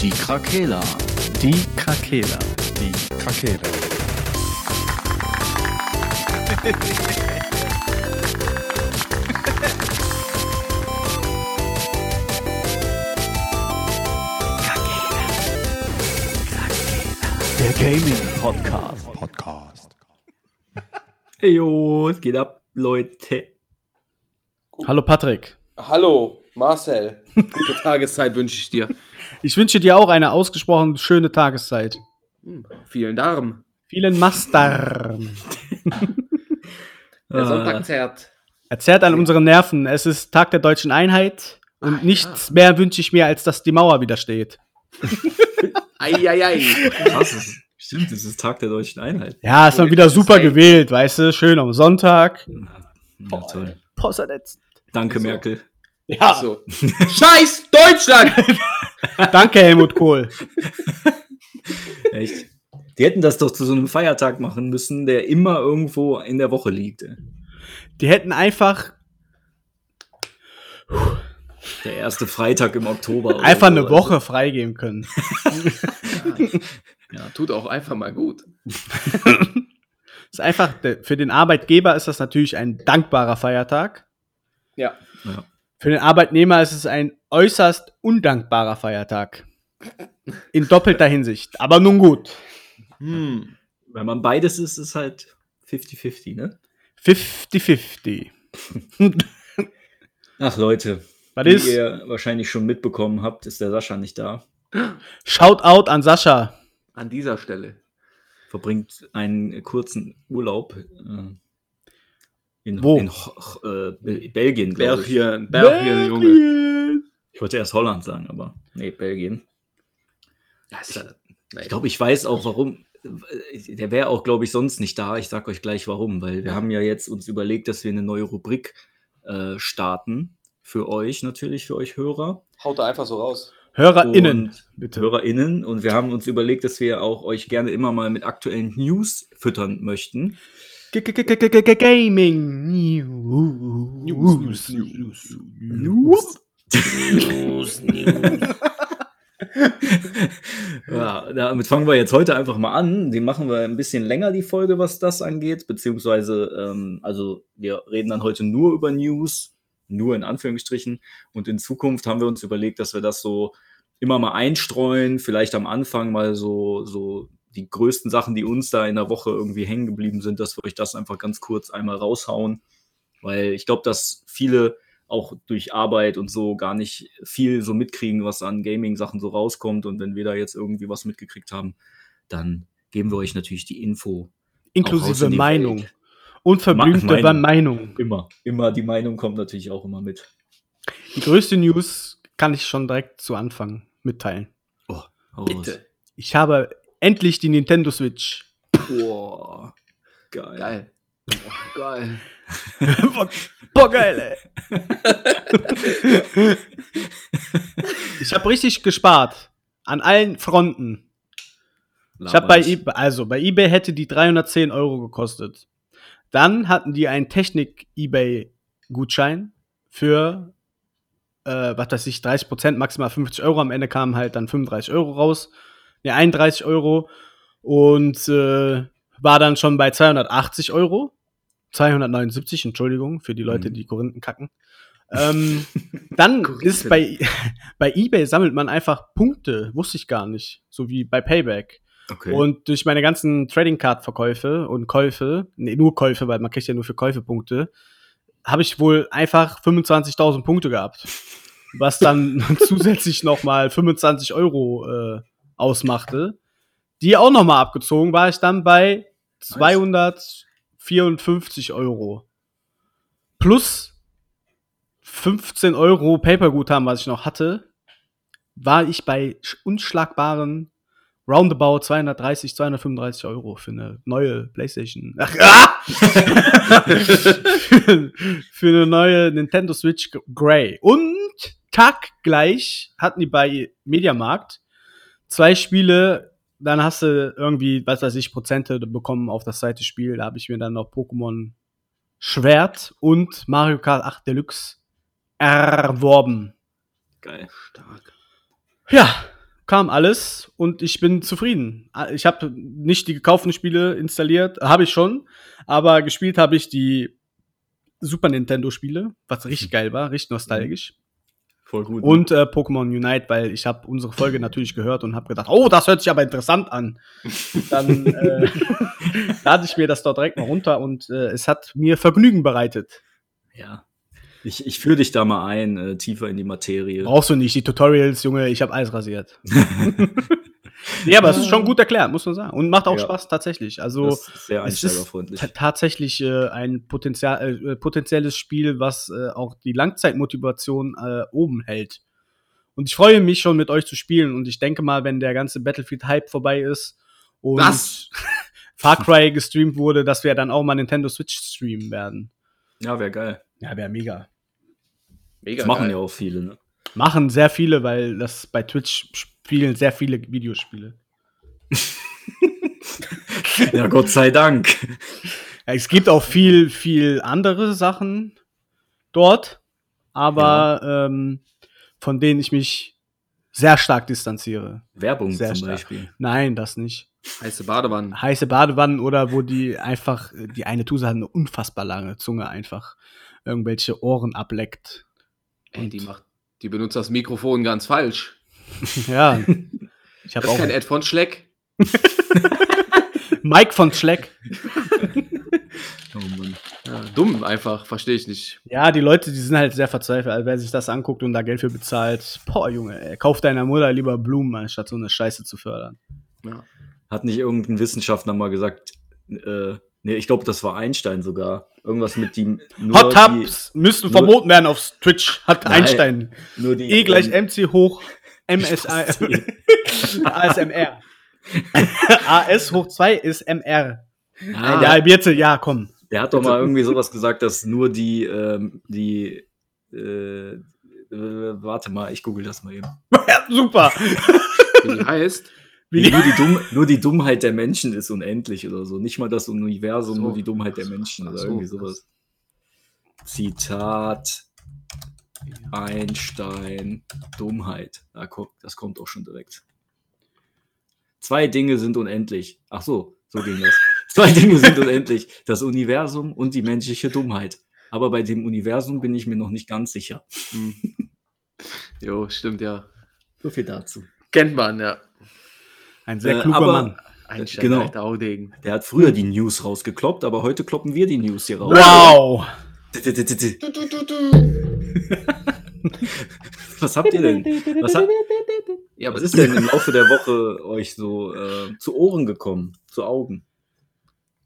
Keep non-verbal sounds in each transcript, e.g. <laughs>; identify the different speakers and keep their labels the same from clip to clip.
Speaker 1: Die Krakela.
Speaker 2: Die Krakela.
Speaker 3: Die Krakela.
Speaker 2: Der Gaming Podcast.
Speaker 3: Podcast.
Speaker 4: Hey, jo, es geht ab, Leute.
Speaker 2: Hallo Patrick.
Speaker 5: Hallo, Marcel. Gute <laughs> Tageszeit wünsche ich dir.
Speaker 2: Ich wünsche dir auch eine ausgesprochen schöne Tageszeit.
Speaker 5: Hm, vielen Dank.
Speaker 2: Vielen Master. <laughs>
Speaker 5: Der. Sonntag zerrt.
Speaker 2: Er zerrt an unseren Nerven. Es ist Tag der deutschen Einheit. Und
Speaker 5: Ah,
Speaker 2: nichts mehr wünsche ich mir, als dass die Mauer wieder steht. <laughs>
Speaker 5: Eieiei.
Speaker 4: Krass, das ist, stimmt, das ist Tag der deutschen Einheit.
Speaker 2: Ja, ist dann wieder super gewählt, weißt du? Schön am Sonntag.
Speaker 4: Ja, toll.
Speaker 2: Posernetz.
Speaker 4: Danke,
Speaker 5: So.
Speaker 4: Merkel.
Speaker 2: Ja,
Speaker 5: So. <laughs> Scheiß Deutschland! <laughs>
Speaker 2: danke Helmut Kohl. <laughs>
Speaker 4: Echt. Die hätten das doch zu so einem Feiertag machen müssen, der immer irgendwo in der Woche liegt.
Speaker 2: Die hätten einfach,
Speaker 4: Der erste Freitag im Oktober.
Speaker 2: einfach
Speaker 4: so.
Speaker 2: eine Woche freigeben können.
Speaker 5: Ja, tut auch einfach mal gut.
Speaker 2: Ist einfach, für den Arbeitgeber ist das natürlich ein dankbarer Feiertag.
Speaker 5: Ja.
Speaker 4: Ja.
Speaker 2: Für den Arbeitnehmer ist es ein äußerst undankbarer Feiertag. In doppelter Hinsicht. Aber nun gut.
Speaker 5: Hm.
Speaker 4: Wenn man beides ist, ist halt 50-50, ne?
Speaker 2: 50-50. <laughs>
Speaker 4: Ach Leute,
Speaker 2: Was
Speaker 4: wie
Speaker 2: ist?
Speaker 4: ihr wahrscheinlich schon mitbekommen habt, ist der Sascha nicht da.
Speaker 2: Shoutout an Sascha.
Speaker 5: An dieser Stelle.
Speaker 4: Verbringt einen kurzen Urlaub äh, in,
Speaker 2: Wo?
Speaker 4: in äh, Bel- Belgien, glaube ich.
Speaker 5: Belgien, Belgien, Junge.
Speaker 4: Ich wollte erst Holland sagen, aber nee, Belgien.
Speaker 5: Ist ja,
Speaker 4: Ich glaube, ich weiß auch warum. Der wäre auch, glaube ich, sonst nicht da. Ich sag euch gleich warum, weil wir haben ja jetzt uns überlegt, dass wir eine neue Rubrik äh, starten. Für euch natürlich, für euch Hörer.
Speaker 5: Haut da einfach so raus.
Speaker 2: HörerInnen,
Speaker 4: Und
Speaker 2: bitte.
Speaker 4: HörerInnen. Und wir haben uns überlegt, dass wir auch euch gerne immer mal mit aktuellen News füttern möchten.
Speaker 2: Gaming News.
Speaker 4: News.
Speaker 5: News, News. <laughs>
Speaker 4: Ja, damit fangen wir jetzt heute einfach mal an. Die machen wir ein bisschen länger, die Folge, was das angeht. Beziehungsweise, ähm, also wir reden dann heute nur über News, nur in Anführungsstrichen. Und in Zukunft haben wir uns überlegt, dass wir das so immer mal einstreuen. Vielleicht am Anfang mal so, so die größten Sachen, die uns da in der Woche irgendwie hängen geblieben sind, dass wir euch das einfach ganz kurz einmal raushauen. Weil ich glaube, dass viele auch durch Arbeit und so gar nicht viel so mitkriegen, was an Gaming-Sachen so rauskommt. Und wenn wir da jetzt irgendwie was mitgekriegt haben, dann geben wir euch natürlich die Info.
Speaker 2: Inklusive
Speaker 4: in die
Speaker 2: Meinung.
Speaker 4: Welt.
Speaker 2: Unverblümte
Speaker 4: Ma- Meinung.
Speaker 2: Meinung.
Speaker 4: Immer, immer die Meinung kommt natürlich auch immer mit.
Speaker 2: Die größte News kann ich schon direkt zu Anfang mitteilen.
Speaker 4: Oh.
Speaker 5: Bitte.
Speaker 2: Ich habe endlich die Nintendo Switch.
Speaker 4: Boah, geil.
Speaker 5: Geil. Oh, geil. <laughs>
Speaker 2: Boah, geil, ey. ich habe richtig gespart. An allen Fronten. Ich habe bei eBay, also bei eBay hätte die 310 Euro gekostet. Dann hatten die einen Technik-eBay-Gutschein für, äh, was weiß ich, 30 Prozent, maximal 50 Euro. Am Ende kamen halt dann 35 Euro raus. Ne, 31 Euro. Und äh, war dann schon bei 280 Euro. 279, Entschuldigung, für die Leute,
Speaker 4: Mhm.
Speaker 2: die Korinthen kacken. Ähm, dann <laughs> ist bei, <laughs> bei eBay sammelt man einfach Punkte. Wusste ich gar nicht. So wie bei Payback.
Speaker 4: Okay.
Speaker 2: Und durch meine ganzen Trading Card Verkäufe und Käufe, nee, nur Käufe, weil man kriegt ja nur für Käufe Punkte, habe ich wohl einfach 25.000 Punkte gehabt. Was dann <laughs> zusätzlich nochmal 25 Euro äh, ausmachte. Die auch nochmal abgezogen, war ich dann bei 254 Euro. Plus 15 Euro Paperguthaben, was ich noch hatte, war ich bei sch- unschlagbaren roundabout 230, 235 Euro für eine neue PlayStation. Ach, <laughs> ah! für, für eine neue Nintendo Switch Grey. Und taggleich hatten die bei Mediamarkt zwei Spiele. Dann hast du irgendwie, was weiß ich, Prozente bekommen auf das zweite Spiel. Da habe ich mir dann noch Pokémon Schwert und Mario Kart 8 Deluxe erworben.
Speaker 4: Geil.
Speaker 5: Stark.
Speaker 2: Ja, kam alles und ich bin zufrieden. Ich habe nicht die gekauften Spiele installiert, habe ich schon, aber gespielt habe ich die Super Nintendo Spiele, was richtig geil war, richtig nostalgisch.
Speaker 4: Voll gut. ne?
Speaker 2: Und äh, Pokémon Unite, weil ich habe unsere Folge natürlich gehört und habe gedacht, oh, das hört sich aber interessant an. <laughs> Dann äh, lade ich mir das dort direkt mal runter und äh, es hat mir Vergnügen bereitet.
Speaker 4: ja. Ich, ich führe dich da mal ein, äh, tiefer in die Materie.
Speaker 2: Brauchst du nicht, die Tutorials, Junge, ich habe alles rasiert. <laughs> ja, aber es ist schon gut erklärt, muss man sagen. Und macht auch
Speaker 4: Ja.
Speaker 2: Spaß tatsächlich. Also
Speaker 4: das ist sehr
Speaker 2: es ist tatsächlich äh, ein Potenzial, äh, potenzielles Spiel, was äh, auch die Langzeitmotivation äh, oben hält. Und ich freue mich schon mit euch zu spielen und ich denke mal, wenn der ganze Battlefield-Hype vorbei ist und
Speaker 5: Was? <laughs>
Speaker 2: Far Cry gestreamt wurde, dass wir dann auch mal Nintendo Switch streamen werden.
Speaker 4: Ja, wäre geil.
Speaker 2: Ja, wäre mega.
Speaker 5: Mega
Speaker 4: Das machen
Speaker 5: geil.
Speaker 4: ja auch viele, ne?
Speaker 2: Machen sehr viele, weil das bei Twitch spielen sehr viele Videospiele. <laughs>
Speaker 4: Ja, Gott sei Dank.
Speaker 2: Ja, es gibt auch viel, viel andere Sachen dort, aber ähm, von denen ich mich sehr stark distanziere.
Speaker 4: Werbung
Speaker 2: Sehr
Speaker 4: zum
Speaker 2: stark.
Speaker 4: Beispiel.
Speaker 2: Nein, das nicht.
Speaker 5: Heiße Badewanne.
Speaker 2: Heiße Badewannen oder wo die einfach, die eine Tuse hat eine unfassbar lange Zunge einfach irgendwelche Ohren ableckt.
Speaker 5: Ey, die macht, die benutzt das Mikrofon ganz falsch. <laughs>
Speaker 2: Ja. Ich
Speaker 5: Das
Speaker 2: habe auch
Speaker 5: kein Ed von Schleck. <laughs>
Speaker 2: Mike von Schleck.
Speaker 4: Oh Mann.
Speaker 5: Ja, dumm einfach, verstehe ich nicht.
Speaker 2: Ja, die Leute, die sind halt sehr verzweifelt. Also, wer sich das anguckt und da Geld für bezahlt, boah, Junge, ey, kauf deiner Mutter lieber Blumen, anstatt so eine Scheiße zu fördern.
Speaker 5: Ja.
Speaker 4: Hat nicht irgendein Wissenschaftler mal gesagt, äh, nee, ich glaube, das war Einstein sogar. Irgendwas mit. Nur
Speaker 2: Hot Tubs müssen
Speaker 4: nur-
Speaker 2: verboten werden auf Twitch, hat
Speaker 4: Nein.
Speaker 2: Einstein.
Speaker 4: Nur die.
Speaker 2: E gleich
Speaker 4: ähm,
Speaker 2: MC hoch MSA ASMR. AS hoch 2 ist MR.
Speaker 4: ah,
Speaker 2: Ja, bitte, ja, komm.
Speaker 4: Der hat doch mal irgendwie sowas gesagt, dass nur die, ähm, die, äh, warte mal, ich google das mal eben.
Speaker 2: Ja, <laughs> super.
Speaker 5: Wie heißt. <laughs>
Speaker 2: Wie
Speaker 4: nur, die Dumm, nur die Dummheit der Menschen ist unendlich oder so. Nicht mal das Universum,
Speaker 5: So.
Speaker 4: nur die Dummheit der Menschen oder
Speaker 5: so,
Speaker 4: irgendwie sowas. Zitat Einstein Dummheit. Da kommt, das kommt auch schon direkt. Zwei Dinge sind unendlich. Ach so, so ging das. <laughs> Zwei Dinge sind unendlich. Das Universum und die menschliche Dummheit. Aber bei dem Universum bin ich mir noch nicht ganz sicher.
Speaker 5: Hm. Jo, stimmt ja.
Speaker 4: So viel dazu.
Speaker 5: Kennt man, ja.
Speaker 2: ein sehr
Speaker 4: Äh,
Speaker 2: kluger
Speaker 4: aber-
Speaker 2: Mann.
Speaker 5: Einstein,
Speaker 4: Genau. Der hat früher die News rausgekloppt, aber heute kloppen wir die News hier raus.
Speaker 2: Wow.
Speaker 4: Was habt ihr denn? Was, hat,
Speaker 5: Ja,
Speaker 4: was ist denn im Laufe der Woche euch so äh, zu Ohren gekommen? Zu Augen?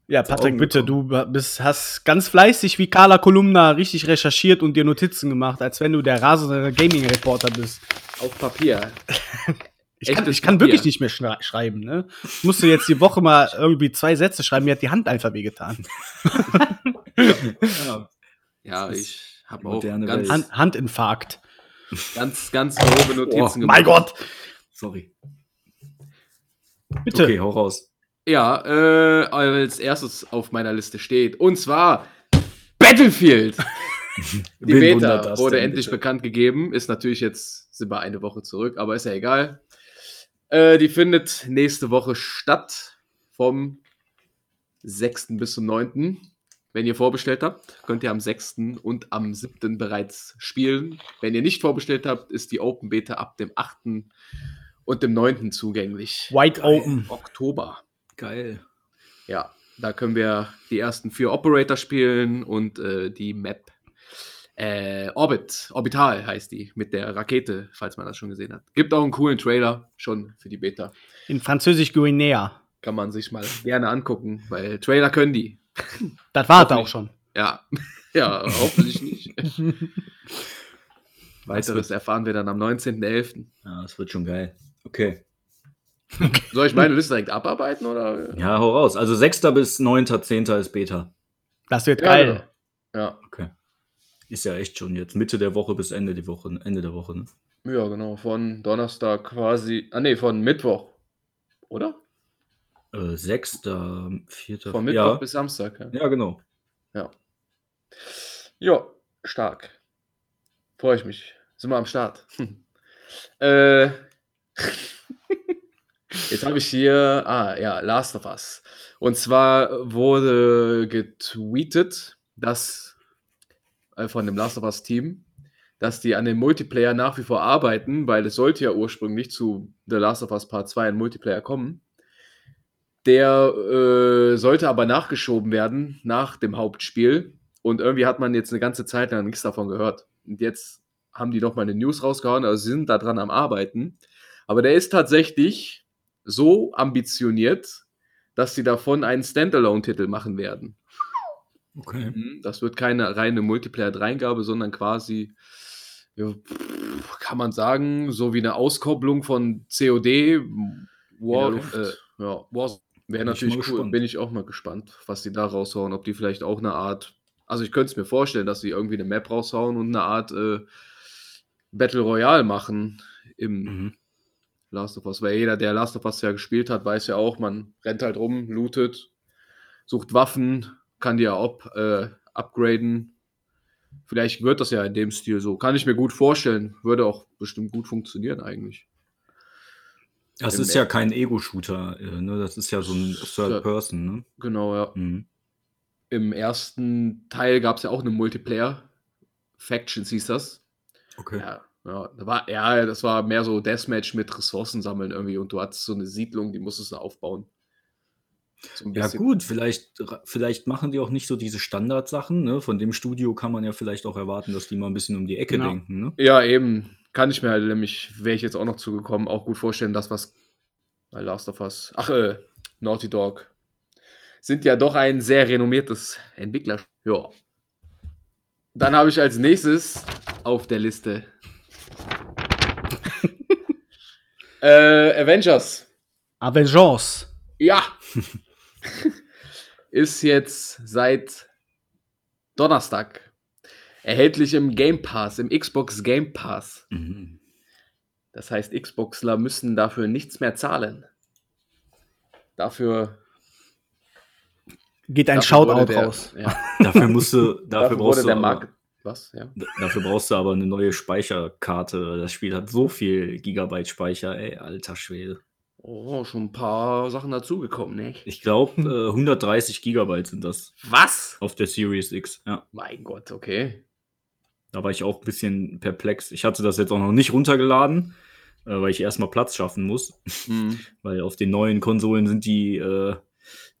Speaker 2: Ja, Patrick,
Speaker 4: Augen
Speaker 2: bitte, du bist, hast ganz fleißig wie Carla Kolumna richtig recherchiert und dir Notizen gemacht, als wenn du der rasende Gaming-Reporter bist.
Speaker 5: auf Papier.
Speaker 2: Ich kann,
Speaker 5: Echtes
Speaker 2: ich kann
Speaker 5: Papier.
Speaker 2: wirklich nicht mehr schreiben, ne? Ich musste jetzt die Woche mal irgendwie zwei Sätze schreiben, mir hat die Hand einfach wehgetan. <laughs>
Speaker 4: Ja.
Speaker 5: Ja, ich habe auch ganz.
Speaker 2: Hand, Handinfarkt.
Speaker 5: ganz, ganz grobe Notizen
Speaker 2: Oh, mein Gott.
Speaker 4: Sorry.
Speaker 2: Bitte.
Speaker 4: Okay, hau raus.
Speaker 5: Ja, äh, als erstes auf meiner Liste steht. Und zwar Battlefield. <laughs> Die
Speaker 4: Wen
Speaker 5: Beta wurde
Speaker 4: denn,
Speaker 5: endlich
Speaker 4: bitte?
Speaker 5: bekannt gegeben. Ist natürlich jetzt, sind wir eine Woche zurück, aber ist ja egal. Äh, die findet nächste Woche statt. Vom 6. bis zum 9. Wenn ihr vorbestellt habt, könnt ihr am 6. und am 7. bereits spielen. Wenn ihr nicht vorbestellt habt, ist die Open Beta ab dem 8. und dem 9. zugänglich.
Speaker 2: Wide open.
Speaker 5: Oktober.
Speaker 4: Geil.
Speaker 5: Ja, da können wir die ersten vier Operator spielen und äh, die Map äh, Orbit, Orbital heißt die, mit der Rakete, falls man das schon gesehen hat. Gibt auch einen coolen Trailer schon für die Beta.
Speaker 2: In Französisch Guinea.
Speaker 5: Kann man sich mal gerne angucken, weil Trailer können die. <laughs>
Speaker 2: Das war es auch schon.
Speaker 5: Ja, <laughs> ja, hoffentlich nicht. <laughs> Weiteres erfahren wir dann am 19.11.
Speaker 4: ja, das wird schon geil. Okay.
Speaker 5: Soll ich meine Liste direkt abarbeiten oder?
Speaker 4: Ja, hau raus. Also 6. bis 9.10. ist Beta.
Speaker 2: Das wird
Speaker 5: Ja,
Speaker 2: geil.
Speaker 5: genau. Ja,
Speaker 4: Okay. Ist ja echt schon jetzt Mitte der Woche bis Ende, die Woche, Ende der Woche. Ne?
Speaker 5: ja, genau. Von Donnerstag quasi. Ah, nee, von Mittwoch. Oder?
Speaker 4: Äh, 6. 4.
Speaker 5: Von Mittwoch
Speaker 4: ja.
Speaker 5: bis Samstag. Ja.
Speaker 4: ja, genau.
Speaker 5: Ja, stark. Freue ich mich. Sind wir am Start. <laughs> äh, <laughs> Jetzt habe ich hier, ah ja, Last of Us. Und zwar wurde getweetet, dass äh, von dem Last of Us Team, dass die an dem Multiplayer nach wie vor arbeiten, weil es sollte ja ursprünglich zu The Last of Us Part 2 ein Multiplayer kommen. Der äh, sollte aber nachgeschoben werden nach dem Hauptspiel. Und irgendwie hat man jetzt eine ganze Zeit lang nichts davon gehört. Und jetzt haben die noch mal eine News rausgehauen, also sie sind da dran am Arbeiten. Aber der ist tatsächlich so ambitioniert, dass sie davon einen Standalone-Titel machen werden.
Speaker 4: Okay.
Speaker 5: Mhm, Das wird keine reine Multiplayer-Dreingabe, sondern quasi, ja, kann man sagen, so wie eine Auskopplung von COD. War, äh, ja, War wäre
Speaker 4: Bin ich
Speaker 5: natürlich cool.
Speaker 4: gespannt.
Speaker 5: Bin ich auch mal gespannt, was die da raushauen. Ob die vielleicht auch eine Art, also ich könnte es mir vorstellen, dass sie irgendwie eine Map raushauen und eine Art äh, Battle Royale machen im
Speaker 4: Mhm.
Speaker 5: Last of Us. Weil jeder, der Last of Us ja gespielt hat, weiß ja auch, man rennt halt rum, lootet, sucht Waffen, kann die ja up, äh, upgraden. Vielleicht wird das ja in dem Stil so. Kann ich mir gut vorstellen. Würde auch bestimmt gut funktionieren eigentlich.
Speaker 4: Das ist ja kein Ego-Shooter, äh, ne? Das ist ja so ein Third Person, ne?
Speaker 5: Genau, ja.
Speaker 4: Mhm.
Speaker 5: Im ersten Teil gab es ja auch eine Multiplayer. Factions hieß das.
Speaker 4: Okay.
Speaker 5: Ja, ja, da war, ja, das war mehr so Deathmatch mit Ressourcen sammeln irgendwie und du hattest so eine Siedlung, die musstest du aufbauen. So
Speaker 4: Ja, gut, vielleicht, vielleicht machen die auch nicht so diese Standardsachen, ne? Von dem Studio kann man ja vielleicht auch erwarten, dass die mal ein bisschen um die Ecke
Speaker 2: Genau.
Speaker 4: denken, ne?
Speaker 5: Ja, eben. Kann ich mir halt nämlich, wäre ich jetzt auch noch zugekommen, auch gut vorstellen, dass was bei Last of Us, ach, äh, Naughty Dog, sind ja doch ein sehr renommiertes Entwickler. Ja. Dann habe ich als nächstes auf der Liste <laughs> äh, Avengers.
Speaker 2: Avengers.
Speaker 5: Ja. <laughs> Ist jetzt seit Donnerstag erhältlich im Game Pass, im Xbox Game Pass.
Speaker 4: Mhm.
Speaker 5: Das heißt, Xboxler müssen dafür nichts mehr zahlen. Dafür,
Speaker 2: Geht ein Shoutout
Speaker 5: der,
Speaker 2: raus.
Speaker 5: Ja, <laughs>
Speaker 4: Dafür musst du, dafür,
Speaker 5: dafür
Speaker 4: brauchst du
Speaker 5: der
Speaker 4: aber,
Speaker 5: Markt. Was? Ja.
Speaker 4: dafür brauchst du aber eine neue Speicherkarte. Das Spiel hat so viel Gigabyte Speicher, ey, alter Schwede.
Speaker 5: Oh, schon ein paar Sachen dazugekommen, ne?
Speaker 4: Ich glaube, äh, 130 Gigabyte sind das
Speaker 5: Was?
Speaker 4: auf der Series X. Ja,
Speaker 5: Mein Gott, okay.
Speaker 4: Da war ich auch ein bisschen perplex. Ich hatte das jetzt auch noch nicht runtergeladen, äh, weil ich erstmal Platz schaffen muss.
Speaker 5: Hm. <laughs>
Speaker 4: Weil auf den neuen Konsolen sind die äh,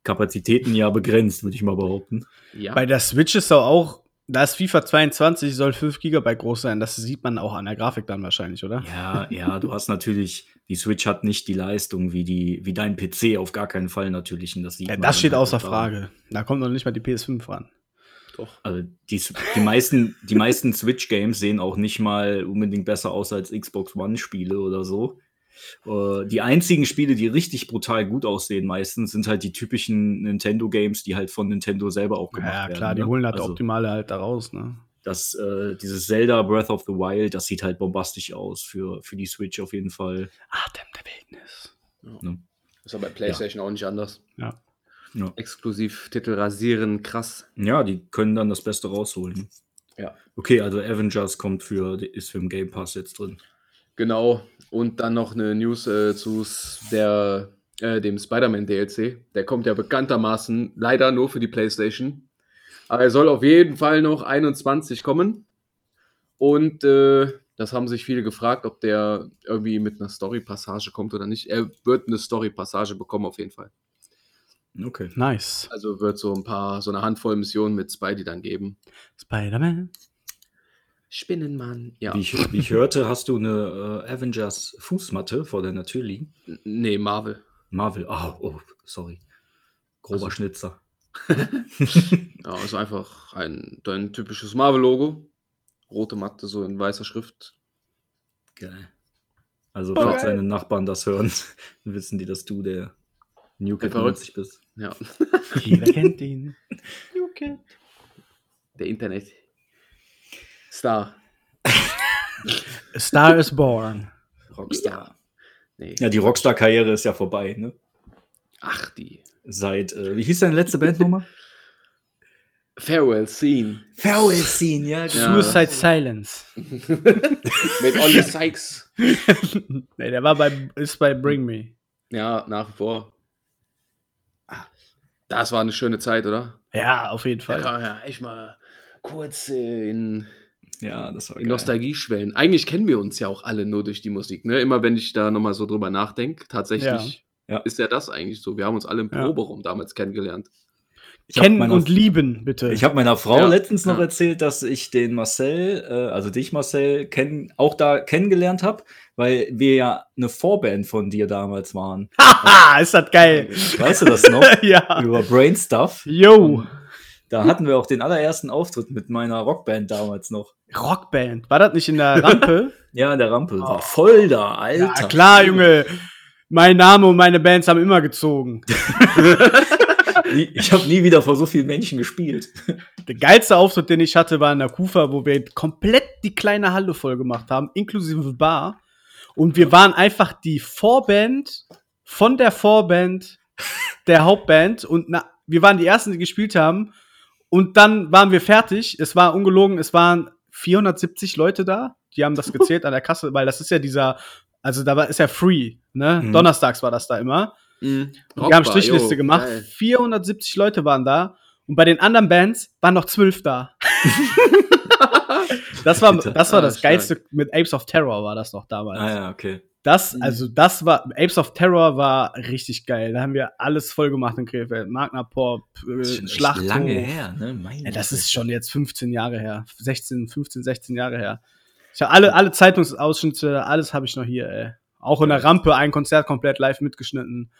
Speaker 4: Kapazitäten ja begrenzt, würde ich mal behaupten.
Speaker 5: Ja.
Speaker 2: Bei der Switch ist doch auch, da ist FIFA 22, soll 5 GB groß sein. Das sieht man auch an der Grafik dann wahrscheinlich, oder?
Speaker 4: Ja, ja, du hast natürlich, die Switch hat nicht die Leistung wie, die, wie dein PC, auf gar keinen Fall natürlich. Und das sieht
Speaker 2: Ja,
Speaker 4: man
Speaker 2: das steht
Speaker 4: halt
Speaker 2: außer. Frage. Da kommt noch nicht mal die PS5 ran.
Speaker 5: Doch.
Speaker 4: Also die, die meisten, die meisten Switch-Games sehen auch nicht mal unbedingt besser aus als Xbox One-Spiele oder so. Äh, die einzigen Spiele, die richtig brutal gut aussehen, meistens, sind halt die typischen Nintendo-Games, die halt von Nintendo selber auch gemacht
Speaker 2: Ja,
Speaker 4: werden.
Speaker 2: klar, die
Speaker 4: ne?
Speaker 2: holen halt
Speaker 4: also,
Speaker 2: Optimale halt da raus, ne?
Speaker 4: das, äh, dieses Zelda Breath of the Wild, das sieht halt bombastisch aus für, für die Switch auf jeden Fall.
Speaker 2: Atem der Wildnis.
Speaker 5: Ist aber bei PlayStation auch nicht anders.
Speaker 2: Ja.
Speaker 4: Ja.
Speaker 5: Exklusivtitel rasieren, krass.
Speaker 4: Ja, die können dann das Beste rausholen.
Speaker 5: Ja.
Speaker 4: Okay, also Avengers kommt für, ist für den Game Pass jetzt drin.
Speaker 5: Genau. Und dann noch eine News äh, zu der, äh, dem Spider-Man DLC. Der kommt ja bekanntermaßen leider nur für die PlayStation. Aber er soll auf jeden Fall noch 21 kommen. Und äh, das haben sich viele gefragt, ob der irgendwie mit einer Story-Passage kommt oder nicht. Er wird eine Story-Passage bekommen, auf jeden Fall.
Speaker 4: Okay.
Speaker 2: Nice.
Speaker 5: Also wird so ein paar, so eine Handvoll Missionen mit Spidey dann geben.
Speaker 2: Spider-Man.
Speaker 5: Spinnenmann. Ja.
Speaker 4: Wie, ich, wie ich hörte, hast du eine äh, Avengers Fußmatte vor deiner Tür liegen.
Speaker 5: N- Nee, Marvel.
Speaker 4: Marvel. Oh, oh sorry. Grober
Speaker 5: Also-
Speaker 4: Schnitzer. <laughs>
Speaker 5: Ja, ist einfach ein, dein typisches Marvel-Logo. Rote Matte, so in weißer Schrift.
Speaker 4: Geil. Also,
Speaker 2: Oh,
Speaker 4: falls
Speaker 2: geil.
Speaker 4: deine Nachbarn das hören, <laughs> wissen die, dass du der New Kid
Speaker 5: Der verrückt.
Speaker 4: 90 bist.
Speaker 5: Ja,
Speaker 2: Jeder kennt ihn.
Speaker 5: der Internet. Star.
Speaker 2: Star is born.
Speaker 4: Rockstar.
Speaker 5: Nee.
Speaker 4: Ja, die Rockstar-Karriere ist ja vorbei, ne?
Speaker 5: Ach, die.
Speaker 4: Seit, äh, wie hieß deine letzte Band nochmal?
Speaker 5: Farewell Scene.
Speaker 4: Farewell Scene, ja.
Speaker 5: Ja.
Speaker 2: Suicide Silence. <laughs>
Speaker 5: Mit Olli Sykes. <laughs>
Speaker 2: nee, der war bei, ist bei Bring Me.
Speaker 5: Ja, nach wie vor. Das war eine schöne Zeit, oder?
Speaker 2: Ja, auf jeden Fall.
Speaker 5: man ja echt mal kurz äh, in,
Speaker 4: Ja, das war
Speaker 5: in Nostalgie schwellen. Eigentlich kennen wir uns ja auch alle nur durch die Musik. Ne? Immer wenn ich da nochmal so drüber nachdenke, tatsächlich
Speaker 4: Ja. Ja.
Speaker 5: ist ja das eigentlich so. Wir haben uns alle im
Speaker 2: Ja.
Speaker 5: Proberaum damals kennengelernt.
Speaker 2: Kennen
Speaker 4: meiner-
Speaker 2: und lieben, bitte.
Speaker 4: Ich habe meiner Frau
Speaker 5: Ja,
Speaker 4: letztens noch
Speaker 5: ja.
Speaker 4: erzählt, dass ich den Marcel, äh, also dich Marcel, kenn, auch da kennengelernt habe, weil wir ja eine Vorband von dir damals waren. <laughs>
Speaker 2: Haha, ist das geil.
Speaker 4: Weißt du das noch? <laughs>
Speaker 2: ja.
Speaker 4: Über Brain Stuff.
Speaker 2: Yo.
Speaker 4: Da hatten wir auch den allerersten Auftritt mit meiner Rockband damals noch.
Speaker 2: Rockband. War das nicht in der Rampe? <laughs>
Speaker 4: Ja, in der Rampe.
Speaker 2: Oh.
Speaker 4: War voll da, Alter.
Speaker 2: ja, klar, Junge. Mein Name und meine Bands haben immer gezogen.
Speaker 4: Ich habe nie wieder vor so vielen Menschen gespielt.
Speaker 2: Der geilste Auftritt, den ich hatte, war in der Kufa, wo wir komplett die kleine Halle voll gemacht haben, inklusive Bar. Und wir waren einfach die Vorband von der Vorband der Hauptband. Und na, wir waren die Ersten, die gespielt haben. Und dann waren wir fertig. Es war ungelogen, es waren 470 Leute da. Die haben das gezählt an der Kasse, weil das ist ja dieser, also da war, ist ja free, ne?
Speaker 4: Mhm.
Speaker 2: Donnerstags war das da immer.
Speaker 5: Mhm.
Speaker 2: Wir haben
Speaker 5: Rockbar,
Speaker 2: Strichliste
Speaker 5: jo,
Speaker 2: gemacht.
Speaker 5: geil.
Speaker 2: 470 Leute waren da. Und bei den anderen Bands waren noch zwölf da. <laughs> das war, das war
Speaker 5: Ah,
Speaker 2: das
Speaker 5: stark.
Speaker 2: Geilste. Mit Apes of Terror war das noch damals.
Speaker 4: Ah ja, okay.
Speaker 2: Das,
Speaker 5: Mhm.
Speaker 2: also das war, Apes of Terror war richtig geil. Da haben wir alles voll gemacht in Krefeld. Magna Pop, äh,
Speaker 4: Das ist schon echt
Speaker 2: Schlachthof.
Speaker 4: lange her, ne? Meine
Speaker 2: Ja, das ist schon jetzt 15 Jahre her. 16, 15, 16 Jahre her. Ich habe alle, alle Zeitungsausschnitte, alles habe ich noch hier, ey. Auch in der Rampe ein Konzert komplett live mitgeschnitten.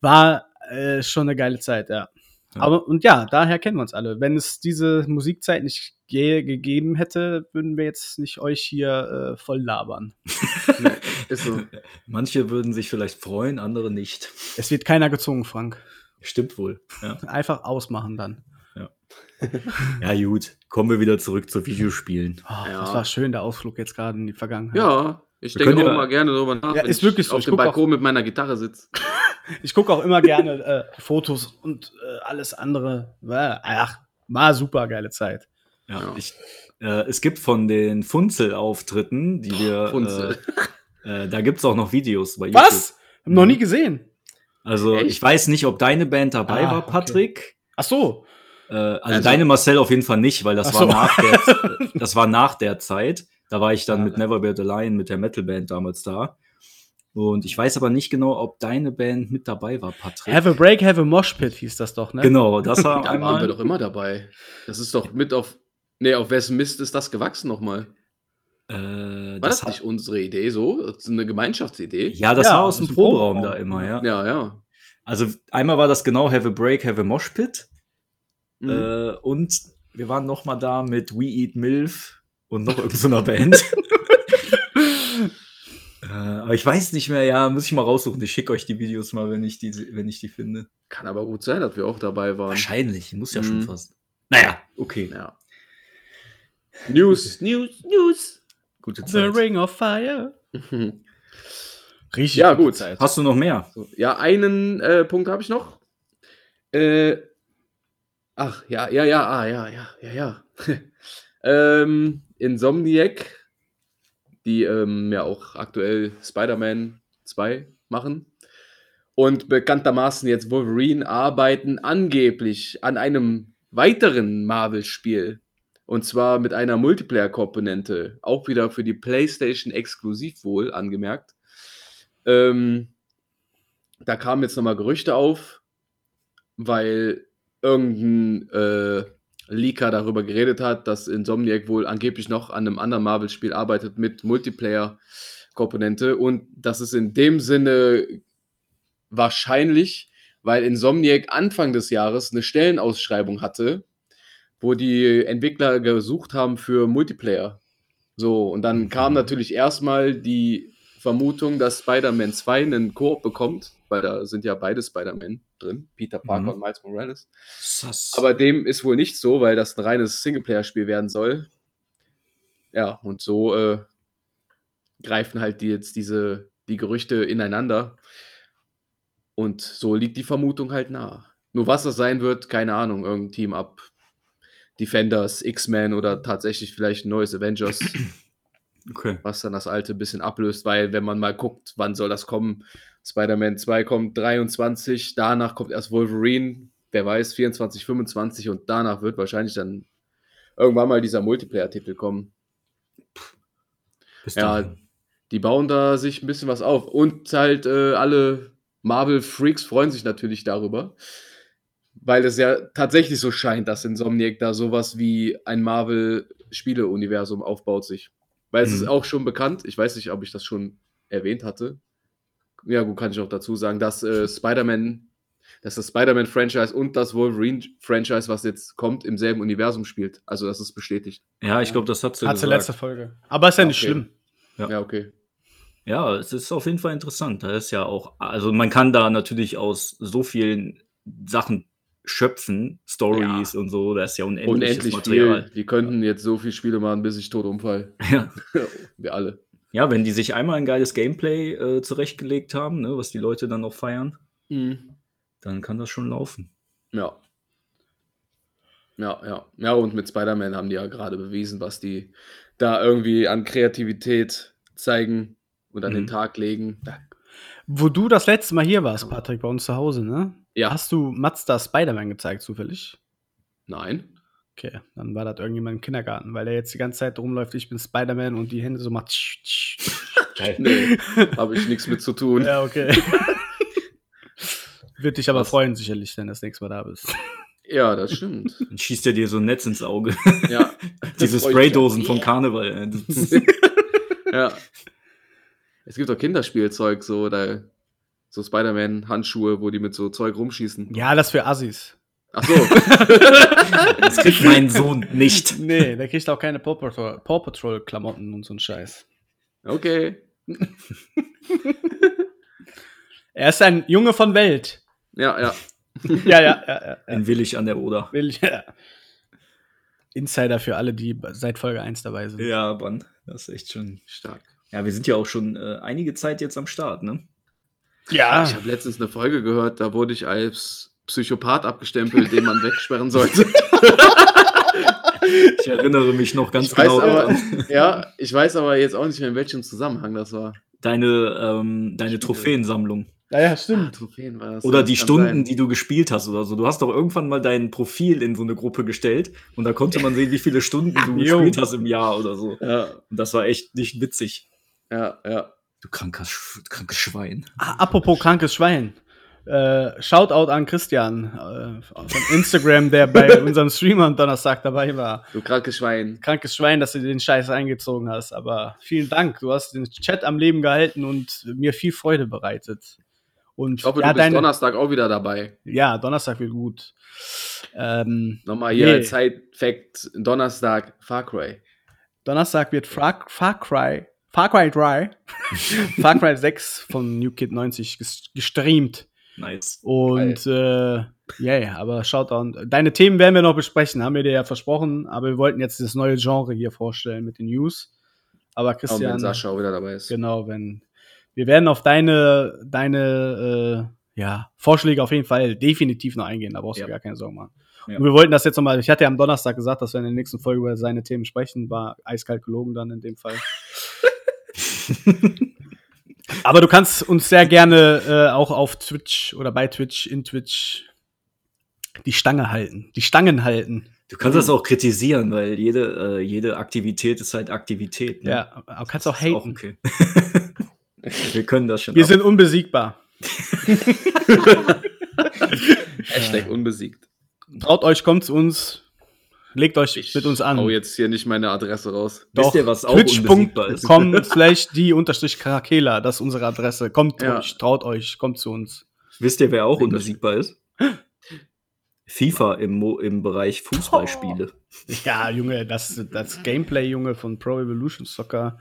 Speaker 2: War äh, schon eine geile Zeit, ja.
Speaker 4: Ja.
Speaker 2: Aber, und ja, daher kennen wir uns alle. Wenn es diese Musikzeit nicht ge gegeben hätte, würden wir jetzt nicht euch hier äh, voll labern. <laughs>
Speaker 5: Nee, ist so. <laughs>
Speaker 4: Manche würden sich vielleicht freuen, andere nicht.
Speaker 2: Es wird keiner gezogen, Frank.
Speaker 4: Stimmt wohl. Ja.
Speaker 2: Einfach ausmachen dann.
Speaker 4: ja, <laughs> gut. Kommen wir wieder zurück zu Videospielen.
Speaker 2: Oh,
Speaker 5: Ja.
Speaker 2: Das war schön, der Ausflug jetzt gerade in die Vergangenheit.
Speaker 5: Ja, ich
Speaker 4: Wir
Speaker 5: denke auch
Speaker 4: ja-
Speaker 5: mal gerne drüber nach,
Speaker 2: Ja,
Speaker 5: wenn
Speaker 2: ist wirklich so.
Speaker 5: auf
Speaker 2: Ich
Speaker 5: dem
Speaker 2: guck auch-
Speaker 5: Balkon mit meiner Gitarre sitze.
Speaker 2: Ich gucke auch immer gerne äh, Fotos und äh, alles andere. Ach, war super geile Zeit.
Speaker 4: Ja,
Speaker 5: Ja.
Speaker 4: Ich, äh, es gibt von den Funzel-Auftritten, die wir. <laughs>
Speaker 5: Funzel.
Speaker 4: Äh, äh, da gibt es auch noch Videos bei YouTube.
Speaker 2: Was? Hab noch nie gesehen.
Speaker 4: Also,
Speaker 5: Echt?
Speaker 4: ich weiß nicht, ob deine Band dabei
Speaker 2: Ah,
Speaker 4: war,
Speaker 2: okay.
Speaker 4: Patrick.
Speaker 2: Ach so.
Speaker 4: Äh, also,
Speaker 5: Also-
Speaker 4: deine Marcel auf jeden Fall nicht, weil das,
Speaker 2: Ach
Speaker 4: war,
Speaker 2: so.
Speaker 4: nach der, <laughs> das war nach der Zeit. Da war ich dann
Speaker 2: Ah,
Speaker 4: mit
Speaker 2: ja.
Speaker 4: Never Be the Lion, mit der Metalband damals da. Und ich weiß aber nicht genau, ob deine Band mit dabei war, Patrick.
Speaker 2: Have a break, have a mosh pit hieß das doch, ne?
Speaker 4: Genau, das <laughs> war
Speaker 5: Da waren wir doch immer dabei. Das ist doch mit auf. Nee, auf wessen Mist ist das gewachsen nochmal?
Speaker 4: Äh,
Speaker 5: War
Speaker 4: das
Speaker 5: das, nicht unsere Idee so? Das ist eine Gemeinschaftsidee?
Speaker 4: Ja, das
Speaker 2: Ja,
Speaker 4: war aus dem Proberaum da immer, ja.
Speaker 5: Ja, ja.
Speaker 4: Also einmal war das genau Have a Break, Have a Mosh Pit.
Speaker 5: Mhm.
Speaker 4: Äh, und wir waren noch mal da mit We Eat Milf und noch irgendeiner Band. <laughs> aber ich weiß nicht mehr, ja, muss ich mal raussuchen. Ich schicke euch die Videos mal, wenn ich die, wenn ich die finde.
Speaker 5: Kann aber gut sein, dass wir auch dabei waren.
Speaker 4: Wahrscheinlich, muss ja
Speaker 5: Mhm.
Speaker 4: schon fast. Naja, okay.
Speaker 5: Ja. News, News, News.
Speaker 4: Gute
Speaker 2: The
Speaker 4: Zeit.
Speaker 2: Ring of Fire. Richtig.
Speaker 5: Ja,
Speaker 2: gute
Speaker 5: gut.
Speaker 2: Zeit.
Speaker 4: Hast du noch mehr?
Speaker 5: Ja, einen äh, Punkt habe ich noch. Äh, ach, ja, ja, ja, ah, ja, ja, ja, ja. <laughs> ähm, Insomniac, die ähm, ja auch aktuell Spider-Man 2 machen und bekanntermaßen jetzt Wolverine arbeiten angeblich an einem weiteren Marvel-Spiel. Und zwar mit einer Multiplayer-Komponente. Auch wieder für die PlayStation exklusiv wohl angemerkt. Ähm, da kamen jetzt nochmal Gerüchte auf, weil irgendein äh, Leaker darüber geredet hat, dass Insomniac wohl angeblich noch an einem anderen Marvel-Spiel arbeitet mit Multiplayer-Komponente. Und das ist in dem Sinne wahrscheinlich, weil Insomniac Anfang des Jahres eine Stellenausschreibung hatte, wo die Entwickler gesucht haben für Multiplayer. So, und dann
Speaker 4: Mhm.
Speaker 5: kam natürlich erstmal die Vermutung, dass Spider-Man 2 einen Koop bekommt, weil da sind ja beide Spider-Man drin, Peter Parker
Speaker 4: Mhm.
Speaker 5: und Miles Morales.
Speaker 4: Sass.
Speaker 5: Aber dem ist wohl nicht so, weil das ein reines Singleplayer-Spiel werden soll. Ja, und so äh, greifen halt die jetzt diese, die Gerüchte ineinander. Und so liegt die Vermutung halt nahe. Nur was das sein wird, keine Ahnung. Irgendein Team ab Defenders, X-Men oder tatsächlich vielleicht ein neues Avengers.
Speaker 4: Okay.
Speaker 5: was dann das alte ein bisschen ablöst, weil wenn man mal guckt, wann soll das kommen, Spider-Man 2 kommt 23, danach kommt erst Wolverine, wer weiß, 24, 25 und danach wird wahrscheinlich dann irgendwann mal dieser Multiplayer-Titel kommen.
Speaker 4: Bis
Speaker 5: Ja,
Speaker 4: dahin.
Speaker 5: die bauen da sich ein bisschen was auf und halt äh, alle Marvel-Freaks freuen sich natürlich darüber, weil es ja tatsächlich so scheint, dass Insomniac da sowas wie ein Marvel-Spiele-Universum aufbaut sich. Weil es
Speaker 4: Mhm.
Speaker 5: ist auch schon bekannt, ich weiß nicht, ob ich das schon erwähnt hatte. Ja, gut, kann ich auch dazu sagen, dass äh, <laughs> Spider-Man, dass das Spider-Man-Franchise und das Wolverine-Franchise, was jetzt kommt, im selben Universum spielt. Also, das ist bestätigt.
Speaker 4: ja, ich glaube, das hat sie
Speaker 2: Hat sie letzte Folge. Aber ist ja nicht
Speaker 5: Okay.
Speaker 2: schlimm.
Speaker 4: Ja.
Speaker 5: Ja, okay.
Speaker 4: Ja, es ist auf jeden Fall interessant. Da ist ja auch, also man kann da natürlich aus so vielen Sachen schöpfen, Stories und so, da ist ja unendliches
Speaker 5: Unendlich
Speaker 4: Material.
Speaker 5: viel. Die könnten jetzt so viel Spiele machen, bis ich tot umfall. <laughs>
Speaker 4: Ja. <laughs>
Speaker 5: Wir alle.
Speaker 4: ja, wenn die sich einmal ein geiles Gameplay äh, zurechtgelegt haben, ne, was die Leute dann noch feiern, dann kann das schon laufen.
Speaker 5: Ja. Ja, ja. Ja, und mit Spider-Man haben die ja gerade bewiesen, was die da irgendwie an Kreativität zeigen und an den
Speaker 4: Mhm.
Speaker 5: Tag legen.
Speaker 2: Wo du das letzte Mal hier warst, Patrick, bei uns zu Hause, ne?
Speaker 5: Ja.
Speaker 2: Hast du Mazda Spider-Man gezeigt, zufällig?
Speaker 5: nein.
Speaker 2: Okay, dann war das irgendjemand im Kindergarten, weil der jetzt die ganze Zeit rumläuft, ich bin Spider-Man und die Hände so macht. tsch, tsch. <laughs>
Speaker 5: Nee, habe ich nichts mit zu tun.
Speaker 2: ja, okay. <laughs> Wird dich aber
Speaker 5: Was?
Speaker 2: freuen, sicherlich, wenn du das nächste Mal da bist.
Speaker 5: Ja, das stimmt. <laughs>
Speaker 4: Dann schießt er dir so ein Netz ins Auge.
Speaker 5: Ja.
Speaker 4: Diese Spraydosen vom Karneval. äh,
Speaker 5: Ja. Es gibt auch Kinderspielzeug, so, da, so Spider-Man-Handschuhe, wo die mit so Zeug rumschießen.
Speaker 2: Ja, das für Assis.
Speaker 5: Ach so. <laughs>
Speaker 4: Das kriegt mein Sohn nicht.
Speaker 2: Nee, der kriegt auch keine Paw Patrol, Paw Patrol Klamotten und so ein Scheiß.
Speaker 5: Okay. <laughs>
Speaker 2: Er ist ein Junge von Welt.
Speaker 5: Ja, ja.
Speaker 2: Ja, ja, ja, ja. ja.
Speaker 4: In Willig an der Oder.
Speaker 2: Will ich, ja. Insider für alle, die seit Folge 1 dabei sind.
Speaker 4: Ja, Mann, das ist echt schon.
Speaker 5: Stark.
Speaker 4: Ja, wir sind ja auch schon äh, einige Zeit jetzt am Start, ne?
Speaker 2: Ja,
Speaker 5: Ich habe letztens eine Folge gehört, da wurde ich als Psychopath abgestempelt, den man wegsperren sollte. <laughs>
Speaker 4: Ich erinnere mich noch ganz
Speaker 5: ich
Speaker 4: genau
Speaker 5: aber,
Speaker 4: daran. <laughs>
Speaker 5: ja, ich weiß aber jetzt auch nicht mehr, in welchem Zusammenhang das war.
Speaker 4: Deine, ähm, deine Trophäensammlung.
Speaker 2: ja, ja
Speaker 5: Ah,
Speaker 2: stimmt.
Speaker 5: Trophäen war das.
Speaker 4: Oder die Stunden,
Speaker 5: sein.
Speaker 4: die du gespielt hast oder so. Du hast doch irgendwann mal dein Profil in so eine Gruppe gestellt und da konnte man sehen, wie viele Stunden du <laughs> gespielt hast im Jahr oder so.
Speaker 5: Ja,
Speaker 4: Und das war echt nicht witzig.
Speaker 5: ja, ja.
Speaker 4: Du kranker, Sch- krankes Schwein.
Speaker 2: Ah, apropos krankes Schwein. Äh, Shoutout an Christian äh, von Instagram, der bei <laughs> unserem Stream am Donnerstag dabei war.
Speaker 5: Du krankes Schwein.
Speaker 2: Krankes Schwein, dass du den Scheiß eingezogen hast. Aber vielen Dank. Du hast den Chat am Leben gehalten und mir viel Freude bereitet. Und
Speaker 5: Ich hoffe,
Speaker 2: ja,
Speaker 5: du bist
Speaker 2: deine-
Speaker 5: Donnerstag auch wieder dabei.
Speaker 2: ja, Donnerstag wird gut. Ähm,
Speaker 5: Nochmal hier
Speaker 2: Nee.
Speaker 5: Side-Fact: Donnerstag Far Cry.
Speaker 2: Donnerstag wird Far, Far Cry, Far Cry 3, <laughs> Far Cry 6 von New Kid 90 ges- gestreamt.
Speaker 4: Nice.
Speaker 2: Und äh, yeah, aber Shoutout. Deine Themen werden wir noch besprechen, haben wir dir ja versprochen. Aber wir wollten jetzt das neue Genre hier vorstellen mit den News. Aber
Speaker 5: Auch wenn
Speaker 2: Christian,
Speaker 5: Sascha auch wieder dabei ist.
Speaker 2: genau, wenn wir werden auf deine deine äh, ja, Vorschläge auf jeden Fall definitiv noch eingehen. Da brauchst du
Speaker 4: Ja.
Speaker 2: gar keine Sorgen machen.
Speaker 4: Ja.
Speaker 2: Und wir wollten das jetzt nochmal. Ich hatte ja am Donnerstag gesagt, dass wir in der nächsten Folge über seine Themen sprechen. War eiskalt gelogen dann in dem Fall. <laughs> <laughs> Aber du kannst uns sehr gerne äh, auch auf Twitch oder bei Twitch, in Twitch die Stange halten, die Stangen halten.
Speaker 4: Du kannst das auch kritisieren, weil jede, äh, jede Aktivität ist halt Aktivität. Ne?
Speaker 2: Ja, aber kannst auch haten.
Speaker 4: okay. <laughs> wir können das schon.
Speaker 2: Wir
Speaker 4: ab.
Speaker 2: sind unbesiegbar. <laughs>
Speaker 5: Hashtag unbesiegt.
Speaker 2: Traut euch, kommt zu uns, legt euch
Speaker 5: Ich
Speaker 2: mit uns an.
Speaker 5: hau jetzt hier nicht meine Adresse raus.
Speaker 4: Wisst ihr, was auch unbesiegbar ist?
Speaker 2: Twitch.com slash die unterstrich Karakela, das ist unsere Adresse. Kommt
Speaker 5: Ja.
Speaker 2: euch, traut euch, kommt zu uns.
Speaker 4: Wisst ihr, wer auch unbesiegbar ist? FIFA im, im Bereich Fußballspiele.
Speaker 2: Ja, Junge, das, das Gameplay, Junge, von Pro Evolution Soccer.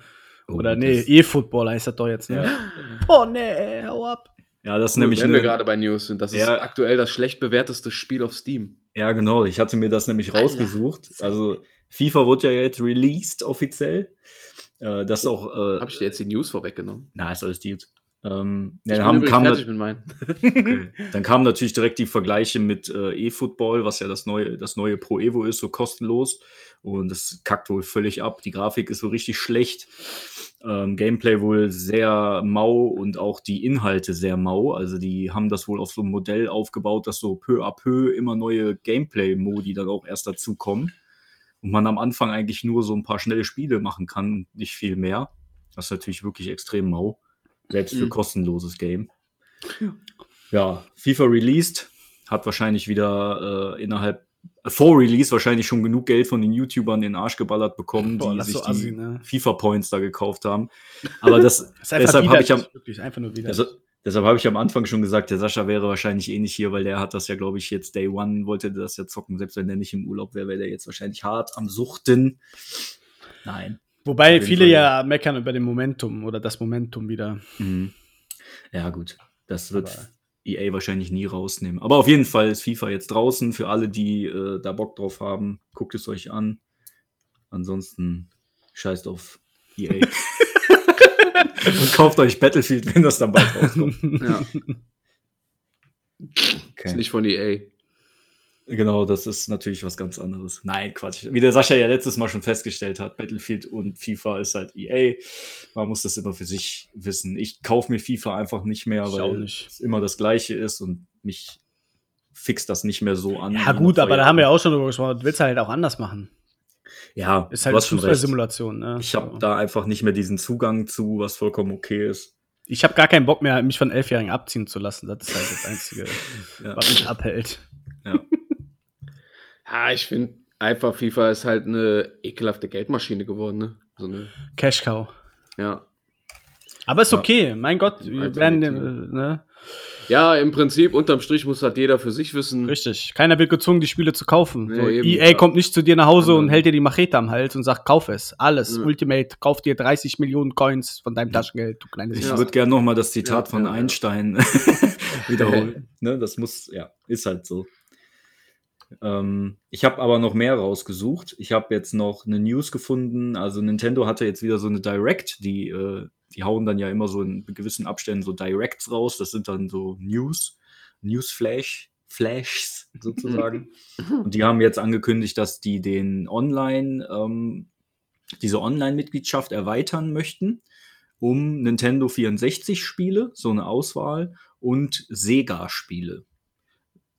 Speaker 4: Oh,
Speaker 2: Oder nee, E-Football heißt das doch jetzt, ne?
Speaker 4: Ja.
Speaker 2: Oh nee, hau ab.
Speaker 4: Ja, das ist
Speaker 5: Nämlich wenn wir gerade bei News sind. Das ist
Speaker 4: Ja.
Speaker 5: aktuell das schlecht bewerteste Spiel auf Steam.
Speaker 4: Ja, genau. Ich hatte mir das nämlich rausgesucht. Also FIFA wurde ja jetzt released offiziell. Äh, das ist auch. Äh,
Speaker 5: Habe ich dir jetzt die News vorweggenommen?
Speaker 4: na, ist alles gut. Ähm, ja, haben, kam,
Speaker 5: fertig mit meinen. <laughs>
Speaker 4: Okay. Dann kamen natürlich direkt die Vergleiche mit äh, eFootball, was ja das neue, das neue Pro Evo ist, so kostenlos. Und das kackt wohl völlig ab. Die Grafik ist so richtig schlecht. Ähm, Gameplay wohl sehr mau und auch die Inhalte sehr mau. Also die haben das wohl auf so einem Modell aufgebaut, dass so peu à peu immer neue Gameplay-Modi dann auch erst dazu kommen. Und man am Anfang eigentlich nur so ein paar schnelle Spiele machen kann, nicht viel mehr. Das ist natürlich wirklich extrem mau. Selbst für
Speaker 5: Mhm.
Speaker 4: kostenloses Game. Ja, FIFA released, hat wahrscheinlich wieder äh, innerhalb, vor Release wahrscheinlich schon genug Geld von den YouTubern in den Arsch geballert bekommen,
Speaker 2: Boah,
Speaker 4: die
Speaker 2: das
Speaker 4: sich
Speaker 2: so assi,
Speaker 4: die
Speaker 2: ne?
Speaker 4: FIFA-Points da gekauft haben. Aber das, <laughs>
Speaker 2: Das
Speaker 4: deshalb habe ich am,
Speaker 2: wirklich, einfach nur wieder.
Speaker 4: also, deshalb habe ich am Anfang schon gesagt, der Sascha wäre wahrscheinlich eh nicht hier, weil der hat das ja, glaube ich, jetzt Day One, wollte das ja zocken. Selbst wenn der nicht im Urlaub wäre, wäre der jetzt wahrscheinlich hart am Suchten. Nein.
Speaker 2: Wobei viele
Speaker 4: Fall,
Speaker 2: ja meckern über den Momentum oder das Momentum wieder.
Speaker 4: Mhm. Ja, gut. Das wird
Speaker 2: Aber-
Speaker 4: EA wahrscheinlich nie rausnehmen. Aber auf jeden Fall ist FIFA jetzt draußen. Für alle, die äh, da Bock drauf haben, guckt es euch an. Ansonsten scheißt auf EA. <laughs> Und kauft euch Battlefield, wenn das dann bald rauskommt. <laughs>
Speaker 5: Ja, ist
Speaker 4: Okay.
Speaker 5: nicht von EA.
Speaker 4: Genau, das ist natürlich was ganz anderes. Nein, Quatsch. Wie der Sascha ja letztes Mal schon festgestellt hat, Battlefield und FIFA ist halt EA. Man muss das immer für sich wissen. Ich kaufe mir FIFA einfach nicht mehr,
Speaker 2: Ich
Speaker 4: weil
Speaker 2: nicht.
Speaker 4: es immer das Gleiche ist und mich fixt das nicht mehr so an.
Speaker 2: Ja, gut, aber da haben wir auch schon drüber gesprochen. Du willst halt auch anders machen.
Speaker 4: Ja,
Speaker 2: Ist halt. Fußballsimulation. Ne?
Speaker 4: Ich habe da einfach nicht mehr diesen Zugang zu, was vollkommen okay ist.
Speaker 2: Ich habe gar keinen Bock mehr, mich von Elfjährigen abziehen zu lassen. Das ist halt das Einzige, <laughs>
Speaker 4: Ja.
Speaker 2: was mich abhält.
Speaker 4: Ja.
Speaker 5: Ja, ich finde einfach FIFA ist halt eine ekelhafte Geldmaschine geworden, ne? So eine,
Speaker 2: Cash Cow.
Speaker 5: ja.
Speaker 2: Aber ist
Speaker 4: Ja.
Speaker 2: okay, mein Gott, wir werden, äh, ne?
Speaker 5: Ja, im Prinzip, unterm Strich muss halt jeder für sich wissen.
Speaker 2: Richtig. Keiner wird gezwungen, die Spiele zu kaufen.
Speaker 5: Nee,
Speaker 2: so,
Speaker 5: eben.
Speaker 2: EA
Speaker 5: Ja.
Speaker 2: kommt nicht zu dir nach Hause und
Speaker 5: Mhm.
Speaker 2: hält dir die Machete am Hals und sagt, kauf es. Alles.
Speaker 5: Mhm.
Speaker 2: Ultimate, kauf dir 30 Millionen Coins von deinem Taschengeld, du kleines
Speaker 4: Ich
Speaker 5: Ja.
Speaker 4: würde gerne noch mal das Zitat
Speaker 5: Ja,
Speaker 4: von
Speaker 5: ja, ja.
Speaker 4: Einstein <laughs> <laughs> wiederholen. ne, das muss, ja, ist halt so. Ähm, ich habe aber noch mehr rausgesucht. Ich habe jetzt noch eine News gefunden. Also Nintendo hatte jetzt wieder so eine Direct, die, äh, die hauen dann ja immer so in gewissen Abständen so Directs raus. Das sind dann so News, Newsflash, Flashs sozusagen. <laughs> Und die haben jetzt angekündigt, dass die den Online, ähm, diese Online-Mitgliedschaft erweitern möchten um Nintendo 64 Spiele, so eine Auswahl, und Sega-Spiele.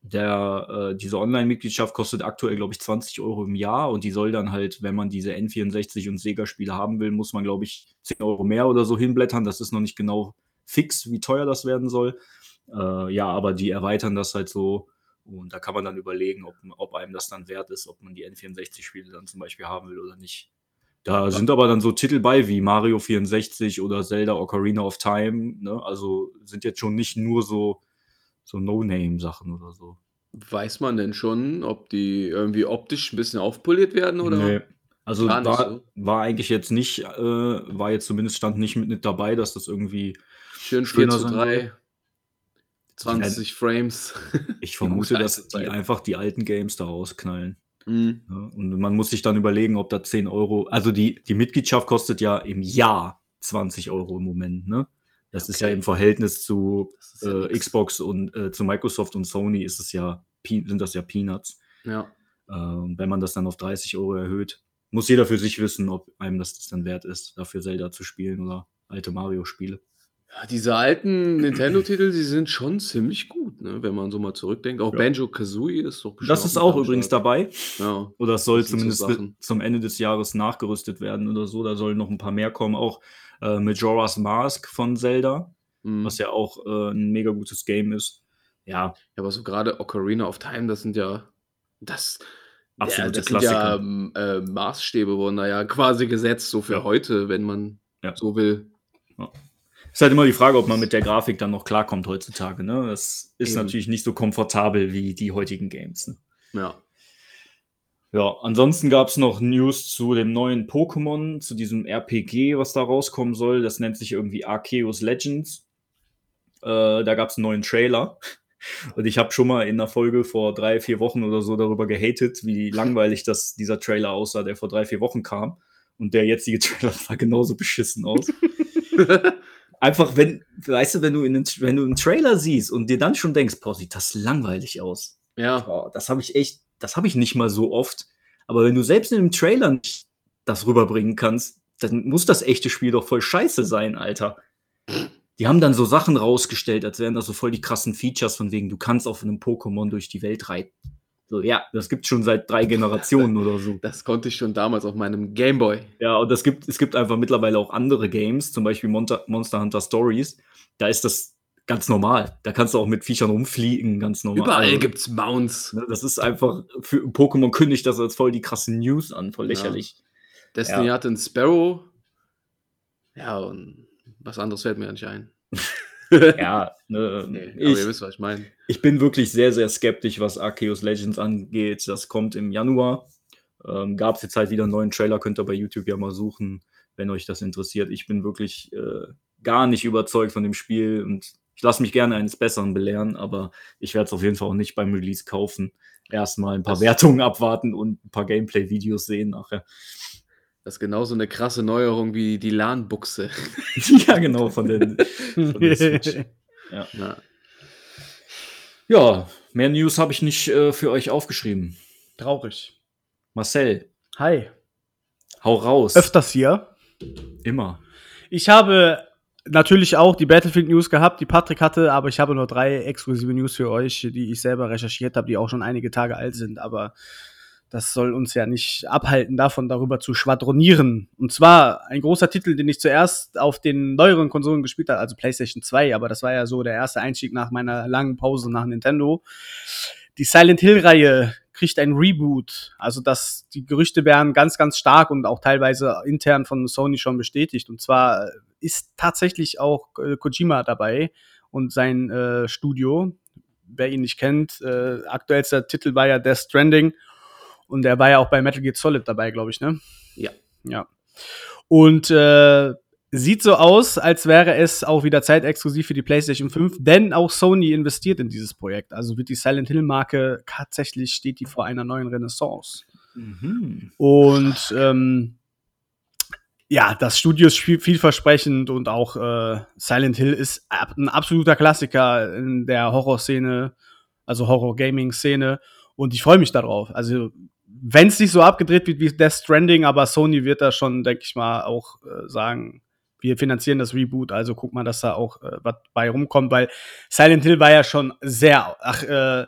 Speaker 4: Der, äh, diese Online-Mitgliedschaft kostet aktuell, glaube ich, 20 Euro im Jahr und die soll dann halt, wenn man diese N64 und Sega-Spiele haben will, muss man, glaube ich, 10 Euro mehr oder so hinblättern. Das ist noch nicht genau fix, wie teuer das werden soll. Äh, ja, aber die erweitern das halt so und da kann man dann überlegen, ob, ob einem das dann wert ist, ob man die N64-Spiele dann zum Beispiel haben will oder nicht. Da sind aber dann so Titel bei wie Mario 64 oder Zelda Ocarina of Time. Ne? Also sind jetzt schon nicht nur so, so No-Name-Sachen oder so.
Speaker 5: Weiß man denn schon, ob die irgendwie optisch ein bisschen aufpoliert werden oder?
Speaker 4: Nee. Also war,
Speaker 5: so.
Speaker 4: war eigentlich jetzt nicht, äh, war jetzt zumindest stand nicht mit, mit dabei, dass das irgendwie.
Speaker 5: Schön 4
Speaker 4: Schöner
Speaker 5: zu
Speaker 4: sein
Speaker 5: 3. 20 Frames. <laughs>
Speaker 4: Ich vermute, dass die einfach die alten Games da rausknallen.
Speaker 5: Mhm.
Speaker 4: Ja, und man muss sich dann überlegen, ob da 10 Euro, also die, die Mitgliedschaft kostet ja im Jahr 20 Euro im Moment, ne? Das ist ja
Speaker 5: Okay.
Speaker 4: im Verhältnis zu
Speaker 5: ja
Speaker 4: äh. Xbox und äh, zu Microsoft und Sony ist es ja, sind das ja Peanuts.
Speaker 5: Ja.
Speaker 4: Äh, und wenn man das dann auf 30 Euro erhöht, muss jeder für sich wissen, ob einem das, das dann wert ist, dafür Zelda zu spielen oder alte Mario-Spiele.
Speaker 5: Ja, diese alten Nintendo-Titel, die sind schon ziemlich gut, ne? wenn man so mal zurückdenkt. Auch
Speaker 4: Ja.
Speaker 5: Banjo Kazooie ist doch
Speaker 4: Das ist auch übrigens
Speaker 5: Start.
Speaker 4: dabei.
Speaker 5: Ja.
Speaker 4: Oder es soll
Speaker 5: so
Speaker 4: zumindest
Speaker 5: Sachen.
Speaker 4: zum Ende des Jahres nachgerüstet werden oder so. Da sollen noch ein paar mehr kommen. Auch äh, Majora's Mask von Zelda,
Speaker 5: Mhm.
Speaker 4: was ja auch äh, ein mega gutes Game ist. Ja,
Speaker 5: Ja, aber so gerade Ocarina of Time, das sind ja das
Speaker 4: Absolute
Speaker 5: ja, das sind ja
Speaker 4: Klassiker.
Speaker 5: ähm, äh, Maßstäbe wurden da ja quasi gesetzt, so für
Speaker 4: Ja.
Speaker 5: heute, wenn man
Speaker 4: Ja.
Speaker 5: so will.
Speaker 4: Ist halt immer die Frage, ob man mit der Grafik dann noch klarkommt heutzutage. Ne? Das ist
Speaker 5: Eben.
Speaker 4: natürlich nicht so komfortabel wie die heutigen Games. Ne?
Speaker 5: Ja.
Speaker 4: Ja, ansonsten gab es noch News zu dem neuen Pokémon, zu diesem RPG, was da rauskommen soll. Das nennt sich irgendwie Arceus Legends. Äh, da gab es einen neuen Trailer. <laughs> Und ich habe schon mal in einer Folge vor drei, vier Wochen oder so darüber gehatet, wie langweilig das, dieser Trailer aussah, der vor drei, vier Wochen kam. Und der jetzige <laughs> Trailer sah genauso beschissen aus. <laughs> einfach, wenn, weißt du, wenn du, in den, wenn du einen Trailer siehst und dir dann schon denkst, boah, sieht das langweilig aus.
Speaker 5: Ja,
Speaker 4: Boah, das habe ich echt, das habe ich nicht mal so oft. Aber wenn du selbst in einem Trailer nicht das rüberbringen kannst, dann muss das echte Spiel doch voll scheiße sein, Alter. Die haben dann so Sachen rausgestellt, als wären das so voll die krassen Features, von wegen, du kannst auf einem Pokémon durch die Welt reiten. So, ja, das gibt's schon seit drei Generationen oder so.
Speaker 5: das konnte ich schon damals auf meinem Gameboy.
Speaker 4: Ja, und es gibt, es gibt einfach mittlerweile auch andere Games, zum Beispiel Monster, Monster Hunter Stories. Da ist das ganz normal. Da kannst du auch mit Viechern rumfliegen, ganz normal.
Speaker 5: Überall
Speaker 4: Also,
Speaker 5: gibt's Mounts.
Speaker 4: ne, Das ist einfach, für Pokémon kündigt das als voll die krassen News an, voll lächerlich.
Speaker 5: Destiny
Speaker 4: Ja.
Speaker 5: hatte einen Sparrow. Ja, und was anderes fällt mir nicht ein. <laughs>
Speaker 4: Ja, ne,
Speaker 5: Nee, aber
Speaker 4: ich,
Speaker 5: ihr wisst, was ich meine.
Speaker 4: ich bin wirklich sehr, sehr skeptisch, was Arceus Legends angeht. Das kommt im Januar. Ähm, Gab es jetzt halt wieder einen neuen Trailer, könnt ihr bei YouTube ja mal suchen, wenn euch das interessiert. Ich bin wirklich äh, gar nicht überzeugt von dem Spiel und ich lasse mich gerne eines Besseren belehren, aber ich werde es auf jeden Fall auch nicht beim Release kaufen. Erstmal ein paar
Speaker 5: Das-
Speaker 4: Wertungen abwarten und ein paar Gameplay-Videos sehen nachher.
Speaker 5: Das ist genauso eine krasse Neuerung wie die LAN-Buchse. <laughs> <laughs>
Speaker 4: ja, genau, von den. Von der Switch. <laughs>
Speaker 5: Ja.
Speaker 4: Ja, mehr News habe ich nicht äh, für euch aufgeschrieben.
Speaker 2: Traurig.
Speaker 4: Marcel,
Speaker 2: Hi.
Speaker 4: hau raus.
Speaker 2: Öfters hier.
Speaker 4: Immer.
Speaker 2: Ich habe natürlich auch die Battlefield News gehabt, die Patrick hatte, aber ich habe nur drei exklusive News für euch, die ich selber recherchiert habe, die auch schon einige Tage alt sind, aber das soll uns ja nicht abhalten davon, darüber zu schwadronieren. Und zwar ein großer Titel, den ich zuerst auf den neueren Konsolen gespielt habe, also PlayStation 2, aber das war ja so der erste Einstieg nach meiner langen Pause nach Nintendo. Die Silent Hill-Reihe kriegt ein Reboot. Also das, die Gerüchte werden ganz, ganz stark und auch teilweise intern von Sony schon bestätigt. Und zwar ist tatsächlich auch äh, Kojima dabei und sein äh, Studio. Wer ihn nicht kennt, äh, aktuellster Titel war ja Death Stranding und er war ja auch bei Metal Gear Solid dabei, glaube ich, ne?
Speaker 5: Ja.
Speaker 2: Ja. Und äh, sieht so aus, als wäre es auch wieder zeitexklusiv für die PlayStation 5, denn auch Sony investiert in dieses Projekt. Also wird die Silent Hill Marke tatsächlich steht die vor einer neuen Renaissance.
Speaker 4: Mhm.
Speaker 2: Und ähm, ja, das Studio ist viel, vielversprechend und auch äh, Silent Hill ist ab, ein absoluter Klassiker in der Horrorszene, also Horror-Gaming-Szene. Und ich freue mich darauf. Also, wenn es nicht so abgedreht wird wie Death Stranding, aber Sony wird da schon, denke ich mal, auch äh, sagen, wir finanzieren das Reboot, also guck mal, dass da auch äh, was bei rumkommt, weil Silent Hill war ja schon sehr, ach, äh,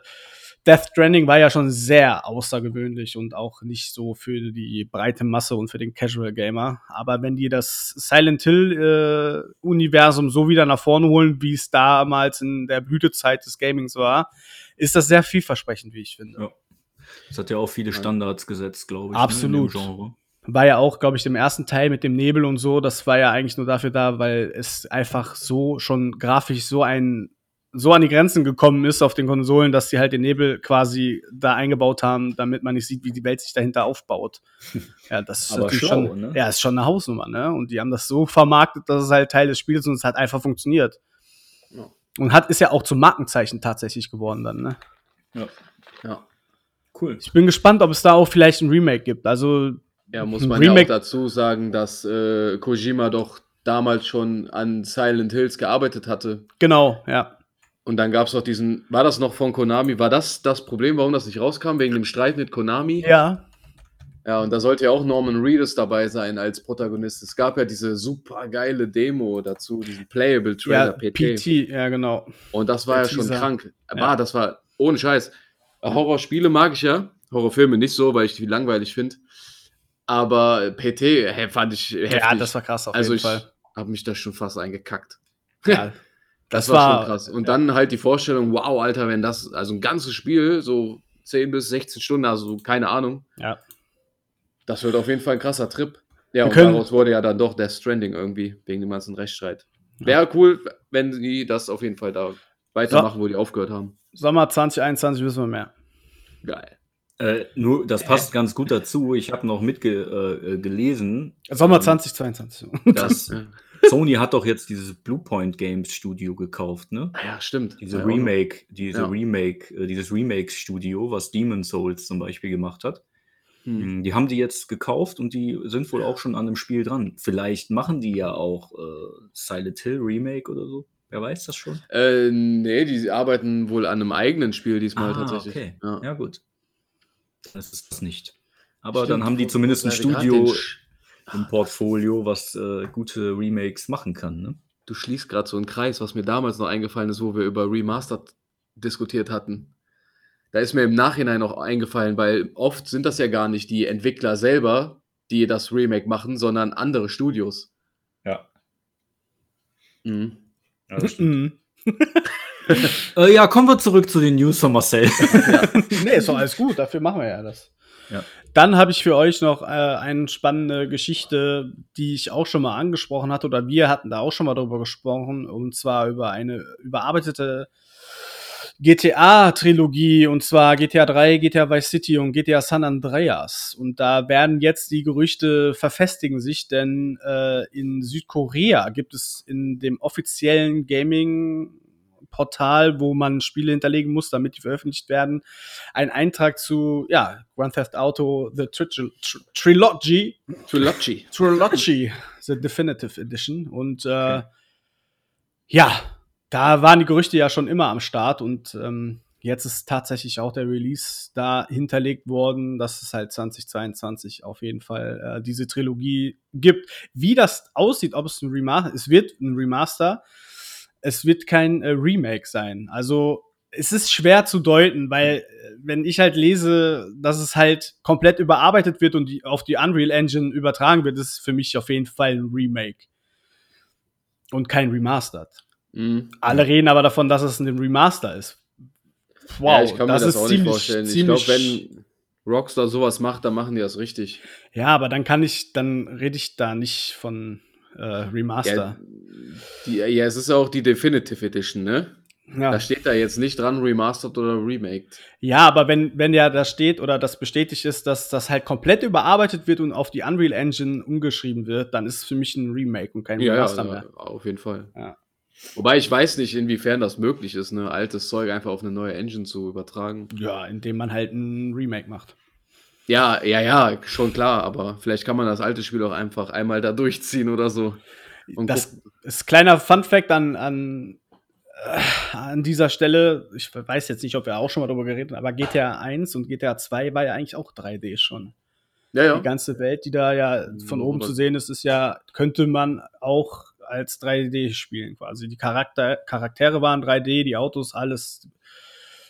Speaker 2: Death Stranding war ja schon sehr außergewöhnlich und auch nicht so für die breite Masse und für den Casual Gamer. Aber wenn die das Silent Hill äh, Universum so wieder nach vorne holen, wie es damals in der Blütezeit des Gamings war, ist das sehr vielversprechend, wie ich finde.
Speaker 4: Ja. Das hat ja auch viele Standards gesetzt, glaube ich.
Speaker 2: Absolut.
Speaker 4: Ne, dem Genre.
Speaker 2: War ja auch, glaube ich, im ersten Teil mit dem Nebel und so, das war ja eigentlich nur dafür da, weil es einfach so schon grafisch so ein so an die Grenzen gekommen ist auf den Konsolen, dass sie halt den Nebel quasi da eingebaut haben, damit man nicht sieht, wie die Welt sich dahinter aufbaut. <laughs> Ja, das ist
Speaker 4: Aber
Speaker 2: natürlich
Speaker 4: schlau,
Speaker 2: schon,
Speaker 4: ne?
Speaker 2: ja, ist schon eine Hausnummer, ne? Und die haben das so vermarktet, dass es halt Teil des Spiels und es hat einfach funktioniert.
Speaker 5: Ja.
Speaker 2: Und hat ist ja auch zum Markenzeichen tatsächlich geworden dann, ne?
Speaker 4: Ja.
Speaker 5: Ja.
Speaker 4: Cool.
Speaker 2: Ich bin gespannt, ob es da auch vielleicht ein Remake gibt. Also
Speaker 5: Ja, muss man ja
Speaker 2: Remake-
Speaker 5: auch dazu sagen, dass äh, Kojima doch damals schon an Silent Hills gearbeitet hatte.
Speaker 2: genau, ja.
Speaker 5: Und dann gab es noch diesen, war das noch von Konami? War das das Problem, warum das nicht rauskam? Wegen dem Streit mit Konami?
Speaker 2: Ja,
Speaker 5: Ja, und da sollte ja auch Norman Reedus dabei sein als Protagonist. Es gab ja diese super geile Demo dazu, diesen Playable Trailer
Speaker 2: ja,
Speaker 5: PT.
Speaker 2: PT, ja, genau.
Speaker 5: Und das war
Speaker 2: Der
Speaker 5: ja schon
Speaker 2: Teaser.
Speaker 5: krank.
Speaker 2: Ja.
Speaker 5: War, das war ohne Scheiß. Horrorspiele mag ich ja. Horrorfilme nicht so, weil ich die langweilig finde. Aber PT hey, fand ich heftig.
Speaker 2: Ja, das war krass auf
Speaker 5: also
Speaker 2: jeden
Speaker 5: ich
Speaker 2: Fall.
Speaker 5: habe mich da schon fast eingekackt.
Speaker 2: Ja, <laughs>
Speaker 5: Das,
Speaker 2: Das
Speaker 5: war,
Speaker 2: war-
Speaker 5: schon krass. Und dann halt die Vorstellung, wow, Alter, wenn das, also ein ganzes Spiel, so 10 bis 16 Stunden, also keine Ahnung,
Speaker 2: ja.
Speaker 5: das wird auf jeden Fall ein krasser Trip. Ja,
Speaker 2: Wir
Speaker 5: und daraus wurde ja dann doch Death Stranding irgendwie, wegen dem ganzen Rechtsstreit. Wäre cool, wenn die das auf jeden Fall da weitermachen, wo die aufgehört haben.
Speaker 2: Sommer 2021 wissen wir mehr.
Speaker 5: Geil.
Speaker 4: Äh, nur, das passt ganz gut dazu. Ich habe noch mitgelesen, äh, gelesen,
Speaker 2: Sommer
Speaker 4: Ähm,
Speaker 2: 2022.
Speaker 4: dass
Speaker 5: Ja.
Speaker 4: Sony hat doch jetzt dieses Bluepoint Games Studio gekauft, ne?
Speaker 5: Ah ja, stimmt.
Speaker 4: Diese
Speaker 5: Ja,
Speaker 4: Remake, diese
Speaker 5: Ja.
Speaker 4: Remake, äh, dieses Remake-Studio, was Demon Souls zum Beispiel gemacht hat.
Speaker 5: Hm.
Speaker 4: Hm, Die haben die jetzt gekauft und die sind wohl auch schon an dem Spiel dran. Vielleicht machen die ja auch äh, Silent Hill Remake oder so. Wer weiß das schon?
Speaker 5: Äh, nee, die arbeiten wohl an einem eigenen Spiel diesmal tatsächlich.
Speaker 4: Ah, okay.
Speaker 5: Ja.
Speaker 4: Ja. gut. Das ist das nicht. Aber
Speaker 5: Stimmt,
Speaker 4: dann haben die zumindest ein Studio im Portfolio, was äh, gute Remakes machen kann. Ne?
Speaker 5: Du schließt gerade so einen Kreis, was mir damals noch eingefallen ist, wo wir über Remastered diskutiert hatten. Da ist mir im Nachhinein noch eingefallen, weil oft sind das ja gar nicht die Entwickler selber, die das Remake machen, sondern andere Studios.
Speaker 4: Ja.
Speaker 5: Mhm.
Speaker 4: Ja.
Speaker 2: Mhm. <laughs>
Speaker 4: äh, ja, kommen wir zurück zu den News von Marcel. <laughs>
Speaker 2: nee, ist doch alles gut, dafür machen wir ja das.
Speaker 4: Ja.
Speaker 2: Dann habe ich für euch noch äh, eine spannende Geschichte, die ich auch schon mal angesprochen hatte, oder wir hatten da auch schon mal drüber gesprochen, und zwar über eine überarbeitete GTA-Trilogie, und zwar GTA 3, GTA Vice City und GTA San Andreas. Und da werden jetzt die Gerüchte verfestigen sich, denn äh, in Südkorea gibt es in dem offiziellen Gaming Portal, wo man Spiele hinterlegen muss, damit die veröffentlicht werden, ein Eintrag zu ja, Grand Theft Auto The Tri Tri Trilogy,
Speaker 5: Trilogy.
Speaker 2: Trilogy, The Definitive Edition. Und äh, ja, da waren die Gerüchte ja schon immer am Start und ähm, jetzt ist tatsächlich auch der Release da hinterlegt worden, dass es halt 2022 auf jeden Fall äh, diese Trilogie gibt. Wie das aussieht, ob es ein Remaster, es wird ein Remaster, es wird kein äh, Remake sein. Also es ist schwer zu deuten, weil äh, wenn ich halt lese, dass es halt komplett überarbeitet wird und die, auf die Unreal Engine übertragen wird, ist es für mich auf jeden Fall ein Remake und kein Remastered.
Speaker 5: Mhm.
Speaker 2: Alle reden aber davon, dass es ein Remaster ist. Wow,
Speaker 5: ja, ich kann mir das,
Speaker 2: ist
Speaker 5: auch
Speaker 2: ziemlich,
Speaker 5: nicht vorstellen. Ich glaube, wenn Rockstar sowas macht, dann machen die das richtig.
Speaker 2: ja, aber dann kann ich, dann rede ich da nicht von äh, Remaster.
Speaker 5: Ja, die, ja, es ist auch die Definitive Edition, ne?
Speaker 2: Ja,
Speaker 5: Da steht da jetzt nicht dran, remastered oder remaked.
Speaker 2: ja aber wenn, wenn ja da steht oder das bestätigt ist, dass das halt komplett überarbeitet wird und auf die Unreal Engine umgeschrieben wird, dann ist es für mich ein Remake und kein
Speaker 5: Ja, ja,
Speaker 2: Remaster mehr.
Speaker 5: ja, auf jeden Fall.
Speaker 2: Ja.
Speaker 5: Wobei ich weiß nicht, inwiefern das möglich ist, ne, altes Zeug einfach auf eine neue Engine zu übertragen.
Speaker 2: Ja, indem man halt ein Remake macht.
Speaker 5: Ja, ja, ja, schon klar, aber vielleicht kann man das alte Spiel auch einfach einmal da durchziehen oder so. Und
Speaker 2: das
Speaker 5: gucken.
Speaker 2: ist kleiner Fun Fact an, an, äh, an dieser Stelle. Ich weiß jetzt nicht, ob wir auch schon mal darüber geredet haben, aber GTA 1 und GTA 2 war ja eigentlich auch 3D schon.
Speaker 5: Ja, ja.
Speaker 2: Die ganze Welt, die da ja von oben zu sehen ist, ist ja, könnte man auch als 3D spielen quasi. Die Charakter, Charaktere waren 3D, die Autos, alles.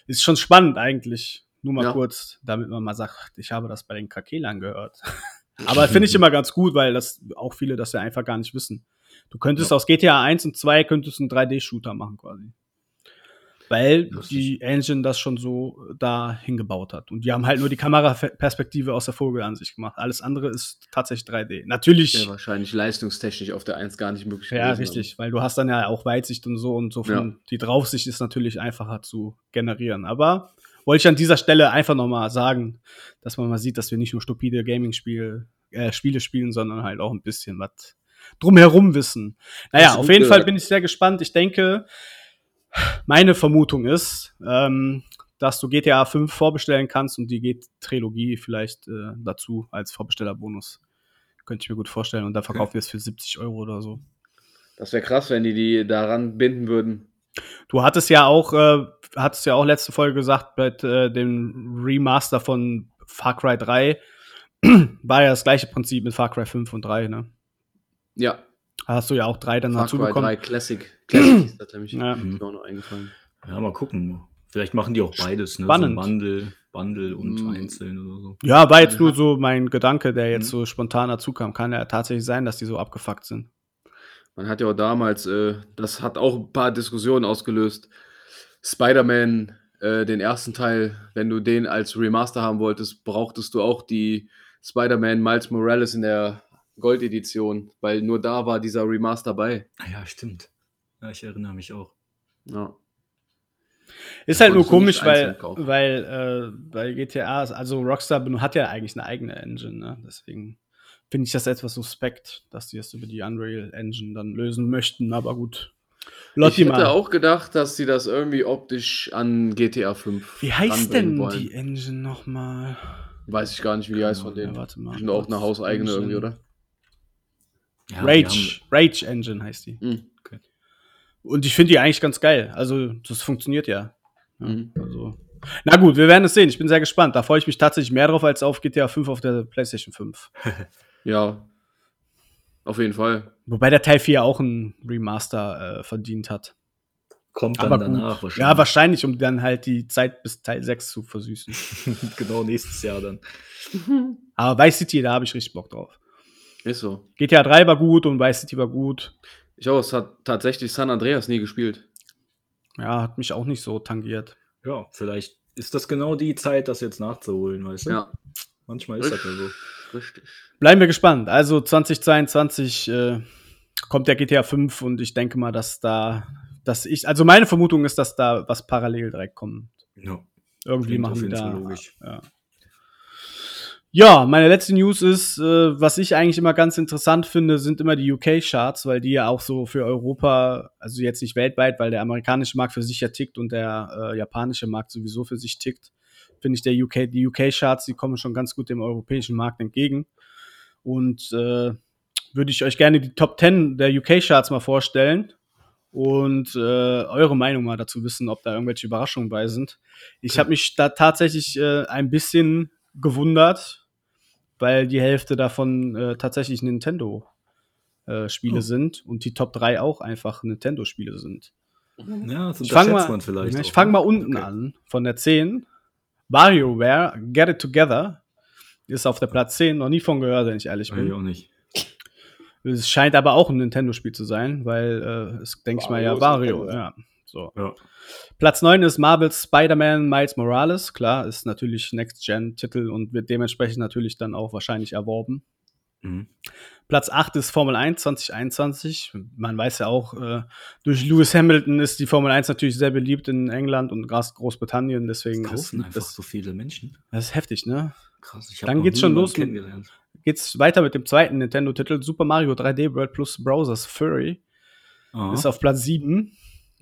Speaker 2: Ist schon spannend eigentlich. Nur mal
Speaker 5: Ja.
Speaker 2: kurz, damit man mal sagt, ich habe das bei den Kakelern gehört. <laughs> Aber finde ich immer ganz gut, weil das auch viele das ja einfach gar nicht wissen. Du könntest aus GTA 1 und 2 könntest einen 3D-Shooter machen quasi. Weil die Engine das schon so da hingebaut hat. Und die haben halt nur die Kameraperspektive aus der Vogelansicht gemacht. Alles andere ist tatsächlich 3D. Natürlich,
Speaker 5: Ja,
Speaker 2: ja,
Speaker 5: wahrscheinlich leistungstechnisch auf der 1 gar nicht möglich. gewesen,
Speaker 2: richtig, weil du hast dann ja auch Weitsicht und so und so von,
Speaker 5: Ja.
Speaker 2: die Draufsicht ist natürlich einfacher zu generieren. Aber wollte ich an dieser Stelle einfach nochmal sagen, dass man mal sieht, dass wir nicht nur stupide Gaming-Spiele äh, Spiele spielen, sondern halt auch ein bisschen was drumherum wissen. Naja, auf jeden Fall
Speaker 5: gesagt.
Speaker 2: bin ich sehr gespannt. Ich denke, meine Vermutung ist, ähm, dass du GTA 5 vorbestellen kannst und die geht Trilogie vielleicht äh, dazu als Vorbestellerbonus. Könnte ich mir gut vorstellen. Und da verkaufen wir es für 70 Euro oder so.
Speaker 5: Das wäre krass, wenn die die daran binden würden.
Speaker 2: Du hattest ja auch, äh, hattest ja auch letzte Folge gesagt, bei äh, dem Remaster von Far Cry 3 <clears throat> war ja das gleiche Prinzip mit Far Cry 5 und 3, ne?
Speaker 5: Ja,
Speaker 2: hast du ja auch drei dann
Speaker 5: Far
Speaker 2: dazu
Speaker 5: Cry
Speaker 2: bekommen.
Speaker 5: 3 Classic. Classic ist das nämlich. <clears throat>
Speaker 2: Ja.
Speaker 5: Mir auch noch eingefallen.
Speaker 4: Ja, mal gucken. Vielleicht machen die auch beides, ne?
Speaker 2: Spannend.
Speaker 4: So Bundle, Bundle und
Speaker 5: Mm.
Speaker 4: einzeln oder so.
Speaker 2: Ja, war jetzt nur so mein Gedanke, der jetzt
Speaker 4: Mhm.
Speaker 2: so spontan dazu kam. Kann ja tatsächlich sein, dass die so abgefuckt sind.
Speaker 5: Man hat ja auch damals, äh, das hat auch ein paar Diskussionen ausgelöst. Spider-Man, äh, den ersten Teil, wenn du den als Remaster haben wolltest, brauchtest du auch die Spider-Man Miles Morales in der Gold-Edition, weil nur da war dieser Remaster bei.
Speaker 4: Ah ja, stimmt. Ja, ich erinnere mich auch.
Speaker 5: Ja.
Speaker 2: Ist halt nur komisch, weil, weil äh, bei GTA, ist- also Rockstar hat ja eigentlich eine eigene Engine, ne? Deswegen finde ich das etwas suspekt, dass die das über die Unreal Engine dann lösen möchten, aber gut.
Speaker 5: Ich
Speaker 2: Lotti
Speaker 5: hätte
Speaker 2: mal.
Speaker 5: auch gedacht, dass sie das irgendwie optisch an GTA 5
Speaker 2: Wie heißt denn
Speaker 5: wollen.
Speaker 2: die Engine nochmal?
Speaker 5: Weiß ich gar nicht, wie die heißt von
Speaker 2: Ja,
Speaker 5: denen.
Speaker 2: warte mal.
Speaker 5: Die sind auch eine hauseigene irgendwie, oder?
Speaker 4: Ja,
Speaker 2: Rage. Rage Engine heißt die.
Speaker 5: Mhm.
Speaker 2: Und ich finde die eigentlich ganz geil. Also, das funktioniert ja. ja
Speaker 5: Mhm.
Speaker 2: also. Na gut, wir werden es sehen. Ich bin sehr gespannt. Da freue ich mich tatsächlich mehr drauf als auf GTA 5 auf der PlayStation 5. <laughs>
Speaker 5: Ja. Auf jeden Fall.
Speaker 2: Wobei der Teil 4 auch ein Remaster äh, verdient hat.
Speaker 4: Kommt dann
Speaker 2: Aber
Speaker 4: danach
Speaker 2: gut. Ja, wahrscheinlich, um dann halt die Zeit bis Teil 6 zu versüßen. <laughs>
Speaker 4: genau, nächstes Jahr dann. <laughs>
Speaker 2: Aber Vice City, da habe ich richtig Bock drauf.
Speaker 5: Ist so.
Speaker 2: GTA 3 war gut und Vice City war gut.
Speaker 5: Ich auch, es hat tatsächlich San Andreas nie gespielt.
Speaker 2: Ja, hat mich auch nicht so tangiert.
Speaker 4: Ja, vielleicht ist das genau die Zeit, das jetzt nachzuholen, weißt du?
Speaker 5: Ja.
Speaker 4: Manchmal ist das ja so.
Speaker 5: Richtig.
Speaker 2: Bleiben wir gespannt. Also 2022 äh, kommt der GTA 5 und ich denke mal, dass da, dass ich, also meine Vermutung ist, dass da was parallel direkt kommt.
Speaker 4: Ja.
Speaker 2: Irgendwie
Speaker 4: Klingt
Speaker 2: machen wir da.
Speaker 4: logisch.
Speaker 2: Ja. Ja, meine letzte News ist, äh, was ich eigentlich immer ganz interessant finde, sind immer die UK-Charts, weil die ja auch so für Europa, also jetzt nicht weltweit, weil der amerikanische Markt für sich ja tickt und der äh, japanische Markt sowieso für sich tickt, finde ich der UK, die UK-Charts, die kommen schon ganz gut dem europäischen Markt entgegen. Und äh, würde ich euch gerne die Top 10 der UK-Charts mal vorstellen und äh, eure Meinung mal dazu wissen, ob da irgendwelche Überraschungen bei sind. Ich habe mich da tatsächlich äh, ein bisschen gewundert, weil die Hälfte davon äh, tatsächlich Nintendo-Spiele
Speaker 4: Oh.
Speaker 2: sind und die Top 3 auch einfach Nintendo-Spiele sind.
Speaker 4: Ja, das
Speaker 2: Ich fange
Speaker 4: unterschätzt
Speaker 2: mal,
Speaker 4: man vielleicht.
Speaker 2: Ja, ich
Speaker 4: auch,
Speaker 2: fang
Speaker 4: ne?
Speaker 2: mal unten
Speaker 4: Okay.
Speaker 2: an, von der 10. WarioWare, Get It Together, ist auf der Platz 10, noch nie von gehört, wenn ich ehrlich
Speaker 4: Weiß ich
Speaker 2: bin.
Speaker 4: auch nicht.
Speaker 2: Es scheint aber auch ein Nintendo-Spiel zu sein, weil es, denke ich mal, ja,
Speaker 5: Wario
Speaker 2: ja. So.
Speaker 4: Ja.
Speaker 2: Platz 9 ist Marvel's Spider-Man Miles Morales. Klar, ist natürlich Next-Gen-Titel und wird dementsprechend natürlich dann auch wahrscheinlich erworben.
Speaker 4: Mhm.
Speaker 2: Platz 8 ist Formel 1 2021. Man weiß ja auch, äh, durch Lewis Hamilton ist die Formel 1 natürlich sehr beliebt in England und Großbritannien. Deswegen
Speaker 4: Das
Speaker 2: ist
Speaker 4: kaufen einfach
Speaker 2: das,
Speaker 4: so viele Menschen.
Speaker 2: das ist heftig, ne?
Speaker 4: Krass. Ich
Speaker 2: Dann geht's schon los mit-. Geht's weiter mit dem zweiten Nintendo-Titel Super Mario 3D World plus Browsers Fury.
Speaker 4: Aha.
Speaker 2: Ist auf Platz 7.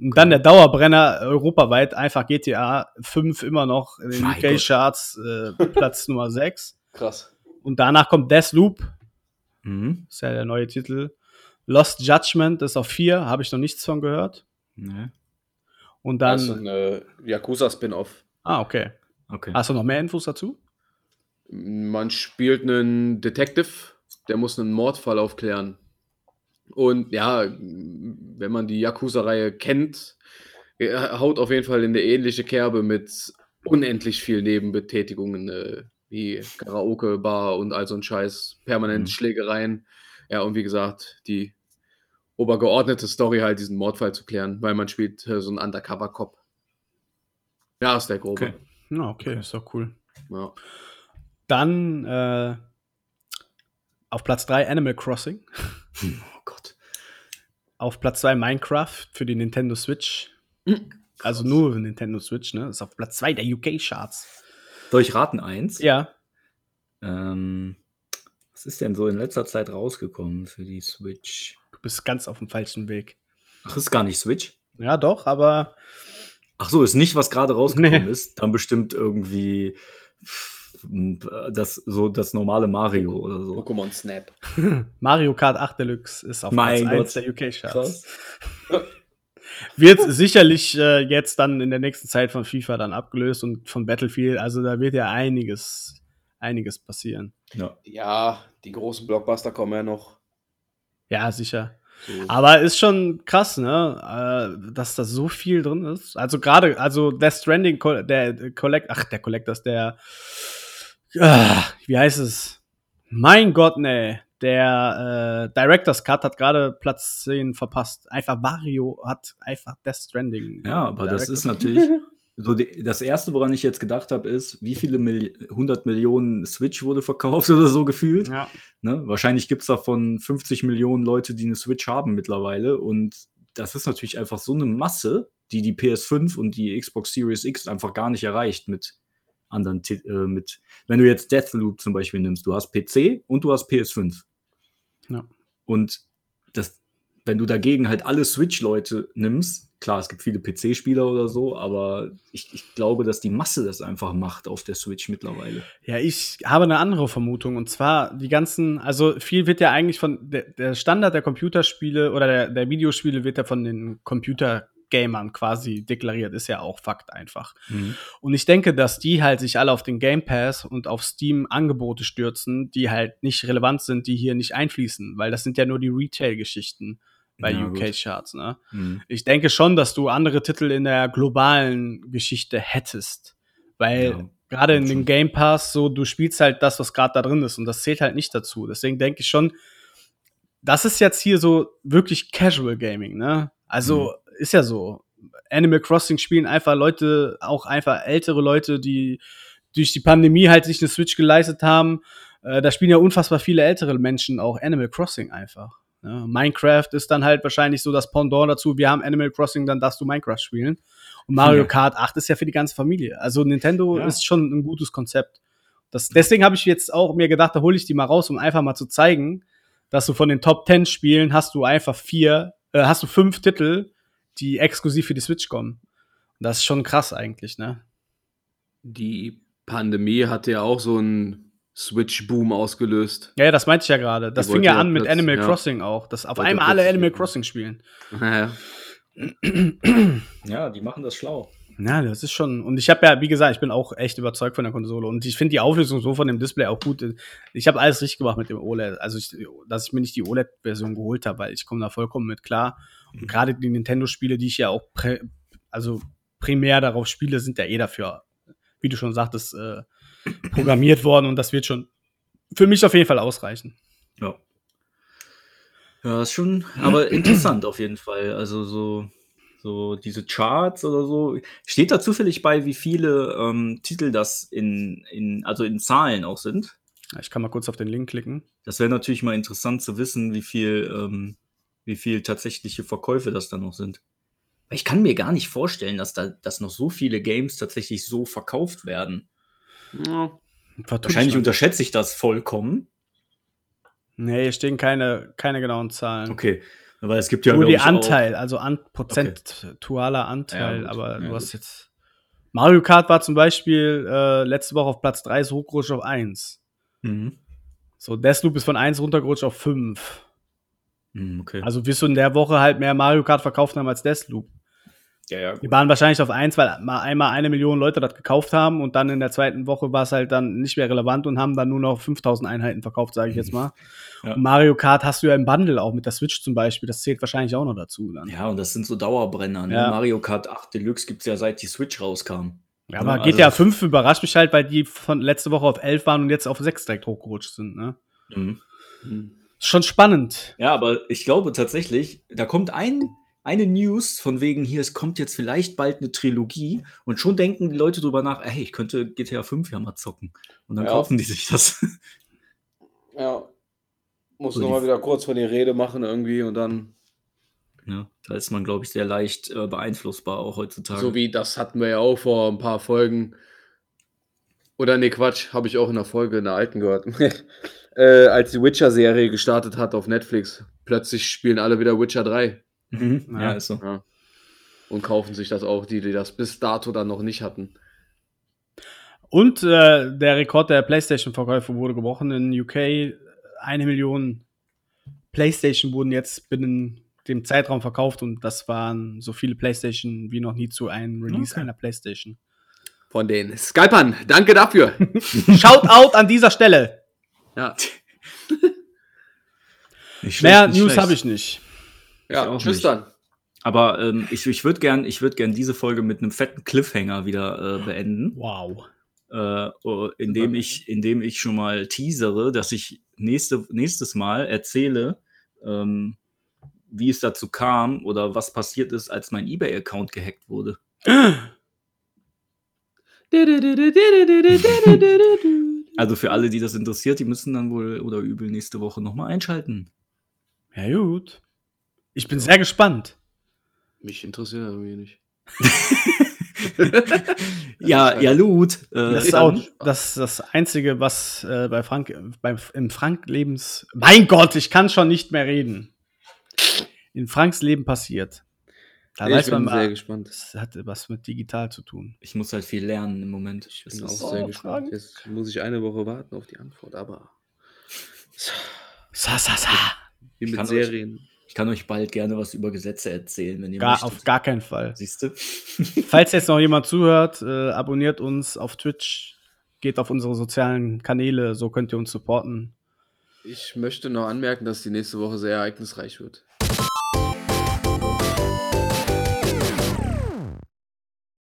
Speaker 2: Und dann der Dauerbrenner europaweit, einfach GTA 5 immer noch in den UK-Charts, äh, <laughs> Platz Nummer 6.
Speaker 5: Krass.
Speaker 2: Und danach kommt Deathloop,
Speaker 4: Mhm.
Speaker 2: ist ja der neue Titel. Lost Judgment ist auf 4, habe ich noch nichts von gehört.
Speaker 4: Nee.
Speaker 2: Und
Speaker 5: Das ist
Speaker 2: dann.
Speaker 5: ein äh, Yakuza-Spin-Off.
Speaker 2: Ah, okay.
Speaker 4: Okay.
Speaker 2: Hast du noch mehr Infos dazu?
Speaker 5: Man spielt einen Detective, der muss einen Mordfall aufklären. Und ja, wenn man die Yakuza-Reihe kennt, äh, haut auf jeden Fall in eine ähnliche Kerbe mit unendlich viel Nebenbetätigungen, äh, wie Karaoke, Bar und all so ein Scheiß, permanent
Speaker 4: Mhm.
Speaker 5: Schlägereien. Ja, und wie gesagt, die obergeordnete Story halt, diesen Mordfall zu klären, weil man spielt äh, so einen Undercover-Cop. Ja, ist der grobe.
Speaker 4: Okay.
Speaker 2: Ja, okay, ist doch cool.
Speaker 5: Ja.
Speaker 2: Dann äh, auf Platz 3 Animal Crossing.
Speaker 4: Hm, <laughs> Gott.
Speaker 2: Auf Platz 2 Minecraft für die Nintendo Switch. Also nur Nintendo Switch, ne? Ist auf Platz 2 der UK-Charts.
Speaker 4: Soll ich raten eins?
Speaker 2: Ja.
Speaker 4: Ähm, was ist denn so in letzter Zeit rausgekommen für die Switch?
Speaker 2: Du bist ganz auf dem falschen Weg.
Speaker 4: Ach, ist gar nicht Switch?
Speaker 2: Ja, doch, aber
Speaker 4: Ach so, ist nicht, was gerade rausgekommen
Speaker 2: Nee.
Speaker 4: ist. Dann bestimmt irgendwie das, so das normale Mario oder so.
Speaker 5: Pokémon Snap. <laughs>
Speaker 2: Mario Kart 8 Deluxe ist auf
Speaker 4: Mein
Speaker 2: Platz 1
Speaker 4: Gott.
Speaker 2: der UK-Charts. <laughs> Wird sicherlich äh, jetzt dann in der nächsten Zeit von FIFA dann abgelöst und von Battlefield. Also da wird ja einiges, einiges passieren.
Speaker 4: Ja.
Speaker 5: Ja, die großen Blockbuster kommen ja noch.
Speaker 2: Ja, sicher.
Speaker 5: So.
Speaker 2: Aber ist schon krass, ne? Äh, dass da so viel drin ist. Also gerade, also Death Stranding, der der Collect, ach, der Collectors, der, wie heißt es? Mein Gott, ne. Der äh, Director's Cut hat gerade Platz 10 verpasst. Einfach Mario hat einfach Death Stranding.
Speaker 4: Ja, aber das ist natürlich <laughs> so die, das erste, woran ich jetzt gedacht habe, ist, wie viele Mil 100 Millionen Switch wurde verkauft oder so gefühlt.
Speaker 2: Ja.
Speaker 4: Ne? Wahrscheinlich gibt es davon 50 Millionen Leute, die eine Switch haben mittlerweile. Und das ist natürlich einfach so eine Masse, die die PS5 und die Xbox Series X einfach gar nicht erreicht mit anderen, Ti- äh, mit, wenn du jetzt Deathloop zum Beispiel nimmst, du hast PC und du hast PS5.
Speaker 2: Ja.
Speaker 4: Und das, wenn du dagegen halt alle Switch-Leute nimmst, klar, es gibt viele PC-Spieler oder so, aber ich, ich glaube, dass die Masse das einfach macht auf der Switch mittlerweile.
Speaker 2: Ja, ich habe eine andere Vermutung. Und zwar die ganzen, also viel wird ja eigentlich von, der, der Standard der Computerspiele oder der, der Videospiele wird ja von den Computergamern quasi deklariert. Ist ja auch Fakt einfach. Und ich denke, dass die halt sich alle auf den Game Pass und auf Steam Angebote stürzen, die halt nicht relevant sind, die hier nicht einfließen, weil das sind ja nur die Retail-Geschichten bei
Speaker 4: Ja.
Speaker 2: UK-Charts, ne?
Speaker 4: Mhm.
Speaker 2: Ich denke schon, dass du andere Titel in der globalen Geschichte hättest. Weil
Speaker 4: Ja,
Speaker 2: gerade in den Game Pass, so, du spielst halt das, was gerade da drin ist. Und das zählt halt nicht dazu. Deswegen denke ich schon, das ist jetzt hier so wirklich Casual Gaming, ne? Also, ist ja so. Animal Crossing spielen einfach Leute, auch einfach ältere Leute, die durch die Pandemie halt sich eine Switch geleistet haben. Äh, da spielen ja unfassbar viele ältere Menschen auch Animal Crossing einfach. Ne? Minecraft ist dann halt wahrscheinlich so das Pendant dazu. Wir haben Animal Crossing, dann darfst du Minecraft spielen. Und Mario
Speaker 4: Ja.
Speaker 2: Kart 8 ist ja für die ganze Familie. Also Nintendo
Speaker 4: Ja.
Speaker 2: ist schon ein gutes Konzept. Das, deswegen habe ich jetzt auch mir gedacht, da hole ich die mal raus, um einfach mal zu zeigen, dass du von den Top 10 Spielen hast du einfach vier, äh, hast du fünf Titel, die exklusiv für die Switch kommen. Das ist schon krass eigentlich, ne?
Speaker 5: Die Pandemie hatte ja auch so einen Switch-Boom ausgelöst.
Speaker 2: Ja, ja, das meinte ich ja gerade. Das
Speaker 5: Die
Speaker 2: fing ja
Speaker 5: ja
Speaker 2: an mit
Speaker 5: plötzlich-
Speaker 2: Animal
Speaker 5: ja.
Speaker 2: Crossing auch, dass auf
Speaker 5: Wollte
Speaker 2: einmal alle Animal Crossing spielen. <laughs>
Speaker 5: Ja,
Speaker 4: Ja, die machen das schlau.
Speaker 2: Ja, das ist schon. Und ich habe ja, wie gesagt, ich bin auch echt überzeugt von der Konsole. Und ich finde die Auflösung so von dem Display auch gut. Ich habe alles richtig gemacht mit dem OLED. Also, ich, dass ich mir nicht die OLED-Version geholt habe, weil ich komme da vollkommen mit klar. Und gerade die Nintendo-Spiele, die ich ja auch prä, also primär darauf spiele, sind ja eh dafür, wie du schon sagtest, äh, programmiert worden. Und das wird schon für mich auf jeden Fall ausreichen.
Speaker 4: Ja. Ja, ist schon, aber interessant auf jeden Fall. Also so, so diese Charts oder so. Steht da zufällig bei, wie viele ähm, Titel das in, in, also in Zahlen auch sind?
Speaker 2: Ich kann mal kurz auf den Link klicken.
Speaker 4: Das wäre natürlich mal interessant zu wissen, wie viel, ähm, wie viel tatsächliche Verkäufe das dann noch sind. Weil Ich kann mir gar nicht vorstellen, dass da, dass noch so viele Games tatsächlich so verkauft werden.
Speaker 5: ja.
Speaker 4: Wahrscheinlich unterschätze ich das vollkommen.
Speaker 2: Nee, hier stehen keine, keine genauen Zahlen.
Speaker 4: Okay. Weil es gibt ja
Speaker 2: Nur die Anteil, also an prozentualer Anteil,
Speaker 4: Ja,
Speaker 2: aber
Speaker 4: Ja,
Speaker 2: du hast jetzt. Mario Kart war zum Beispiel äh, letzte Woche auf Platz 3, ist hochgerutscht auf 1.
Speaker 4: Mhm.
Speaker 2: So, Deathloop ist von 1 runtergerutscht auf 5.
Speaker 4: Mhm, Okay.
Speaker 2: Also wirst du in der Woche halt mehr Mario Kart verkauft haben als Deathloop.
Speaker 4: Ja, ja,
Speaker 2: Die waren wahrscheinlich auf 1, weil mal einmal eine Million Leute das gekauft haben und dann in der zweiten Woche war es halt dann nicht mehr relevant und haben dann nur noch 5000 Einheiten verkauft, sage ich jetzt mal. <laughs>
Speaker 4: Ja.
Speaker 2: Und Mario Kart hast du ja im Bundle auch mit der Switch zum Beispiel, das zählt wahrscheinlich auch noch dazu dann.
Speaker 4: Ja, und das sind so Dauerbrenner. Ne?
Speaker 2: Ja.
Speaker 4: Mario Kart 8 Deluxe gibt es ja seit die Switch rauskam.
Speaker 2: Ja, aber
Speaker 4: Ja,
Speaker 2: GTA
Speaker 4: also-
Speaker 2: 5 überrascht mich halt, weil die von letzte Woche auf 11 waren und jetzt auf 6 direkt hochgerutscht sind. Ne?
Speaker 4: Mhm.
Speaker 2: Ist schon spannend.
Speaker 4: Ja, aber ich glaube tatsächlich, da kommt ein, eine News von wegen hier, es kommt jetzt vielleicht bald eine Trilogie und schon denken die Leute drüber nach, ey, ich könnte GTA 5 ja mal zocken. Und dann
Speaker 5: Ja.
Speaker 4: kaufen die sich das. <laughs>
Speaker 5: ja. Muss
Speaker 4: So
Speaker 5: nochmal wieder kurz von die Rede machen irgendwie und dann.
Speaker 4: ja, da ist man, glaube ich, sehr leicht äh, beeinflussbar auch heutzutage.
Speaker 5: So wie das hatten wir ja auch vor ein paar Folgen. Oder nee, Quatsch, habe ich auch in der Folge in der alten gehört. <laughs> äh, als die Witcher-Serie gestartet hat auf Netflix. Plötzlich spielen alle wieder Witcher 3
Speaker 4: mhm. ja.
Speaker 2: Ja.
Speaker 4: ist so.
Speaker 5: ja. und kaufen sich das auch, die, die das bis dato dann noch nicht hatten.
Speaker 2: Und äh, der Rekord der PlayStation-Verkäufe wurde gebrochen. In UK eine Million PlayStation wurden jetzt binnen dem Zeitraum verkauft und das waren so viele PlayStation wie noch nie zu einem Release
Speaker 4: Okay.
Speaker 2: einer PlayStation.
Speaker 5: Von den Skypern. Danke dafür. <laughs>
Speaker 2: Shoutout an dieser Stelle.
Speaker 5: ja.
Speaker 4: Nicht schlecht,
Speaker 2: Mehr
Speaker 4: nicht
Speaker 2: News habe ich nicht.
Speaker 5: Ja,
Speaker 4: auch
Speaker 5: tschüss
Speaker 4: nicht.
Speaker 5: dann.
Speaker 4: Aber ähm, ich, ich würde gern, ich würd gern diese Folge mit einem fetten Cliffhanger wieder äh, beenden.
Speaker 2: Wow.
Speaker 4: äh, oh, indem ich, indem ich schon mal teasere, dass ich nächste, nächstes Mal erzähle, ähm, wie es dazu kam oder was passiert ist, als mein eBay-Account gehackt wurde. <laughs> Also für alle, die das interessiert, die müssen dann wohl oder übel nächste Woche nochmal einschalten.
Speaker 2: Ja, gut. Ich bin sehr gespannt.
Speaker 5: Mich interessiert irgendwie nicht. <laughs>
Speaker 4: Ja, ja, Lut. Äh,
Speaker 2: Das ist auch das, das Einzige, was äh, bei Frank, beim, im Frank-Lebens. Mein Gott, ich kann schon nicht mehr reden. In Franks Leben passiert. Da
Speaker 5: ich
Speaker 2: weiß
Speaker 5: bin
Speaker 2: man
Speaker 5: sehr
Speaker 2: mal,
Speaker 5: gespannt.
Speaker 2: das hat was mit digital zu tun.
Speaker 4: Ich muss halt viel lernen im Moment.
Speaker 5: Ich bin auch sehr gespannt.
Speaker 2: Frank.
Speaker 5: Jetzt muss ich eine Woche warten auf die Antwort, aber
Speaker 2: Sa, sa, sa.
Speaker 5: wie
Speaker 4: Ich
Speaker 5: mit
Speaker 4: kann euch-
Speaker 5: Serien.
Speaker 4: Ich kann euch bald gerne was über Gesetze erzählen, wenn ihr
Speaker 2: Gar,
Speaker 4: möchtet.
Speaker 2: auf gar keinen Fall.
Speaker 4: Siehst du? <laughs>
Speaker 2: Falls jetzt noch jemand zuhört, äh, abonniert uns auf Twitch, geht auf unsere sozialen Kanäle, so könnt ihr uns supporten.
Speaker 5: Ich möchte noch anmerken, dass die nächste Woche sehr ereignisreich wird.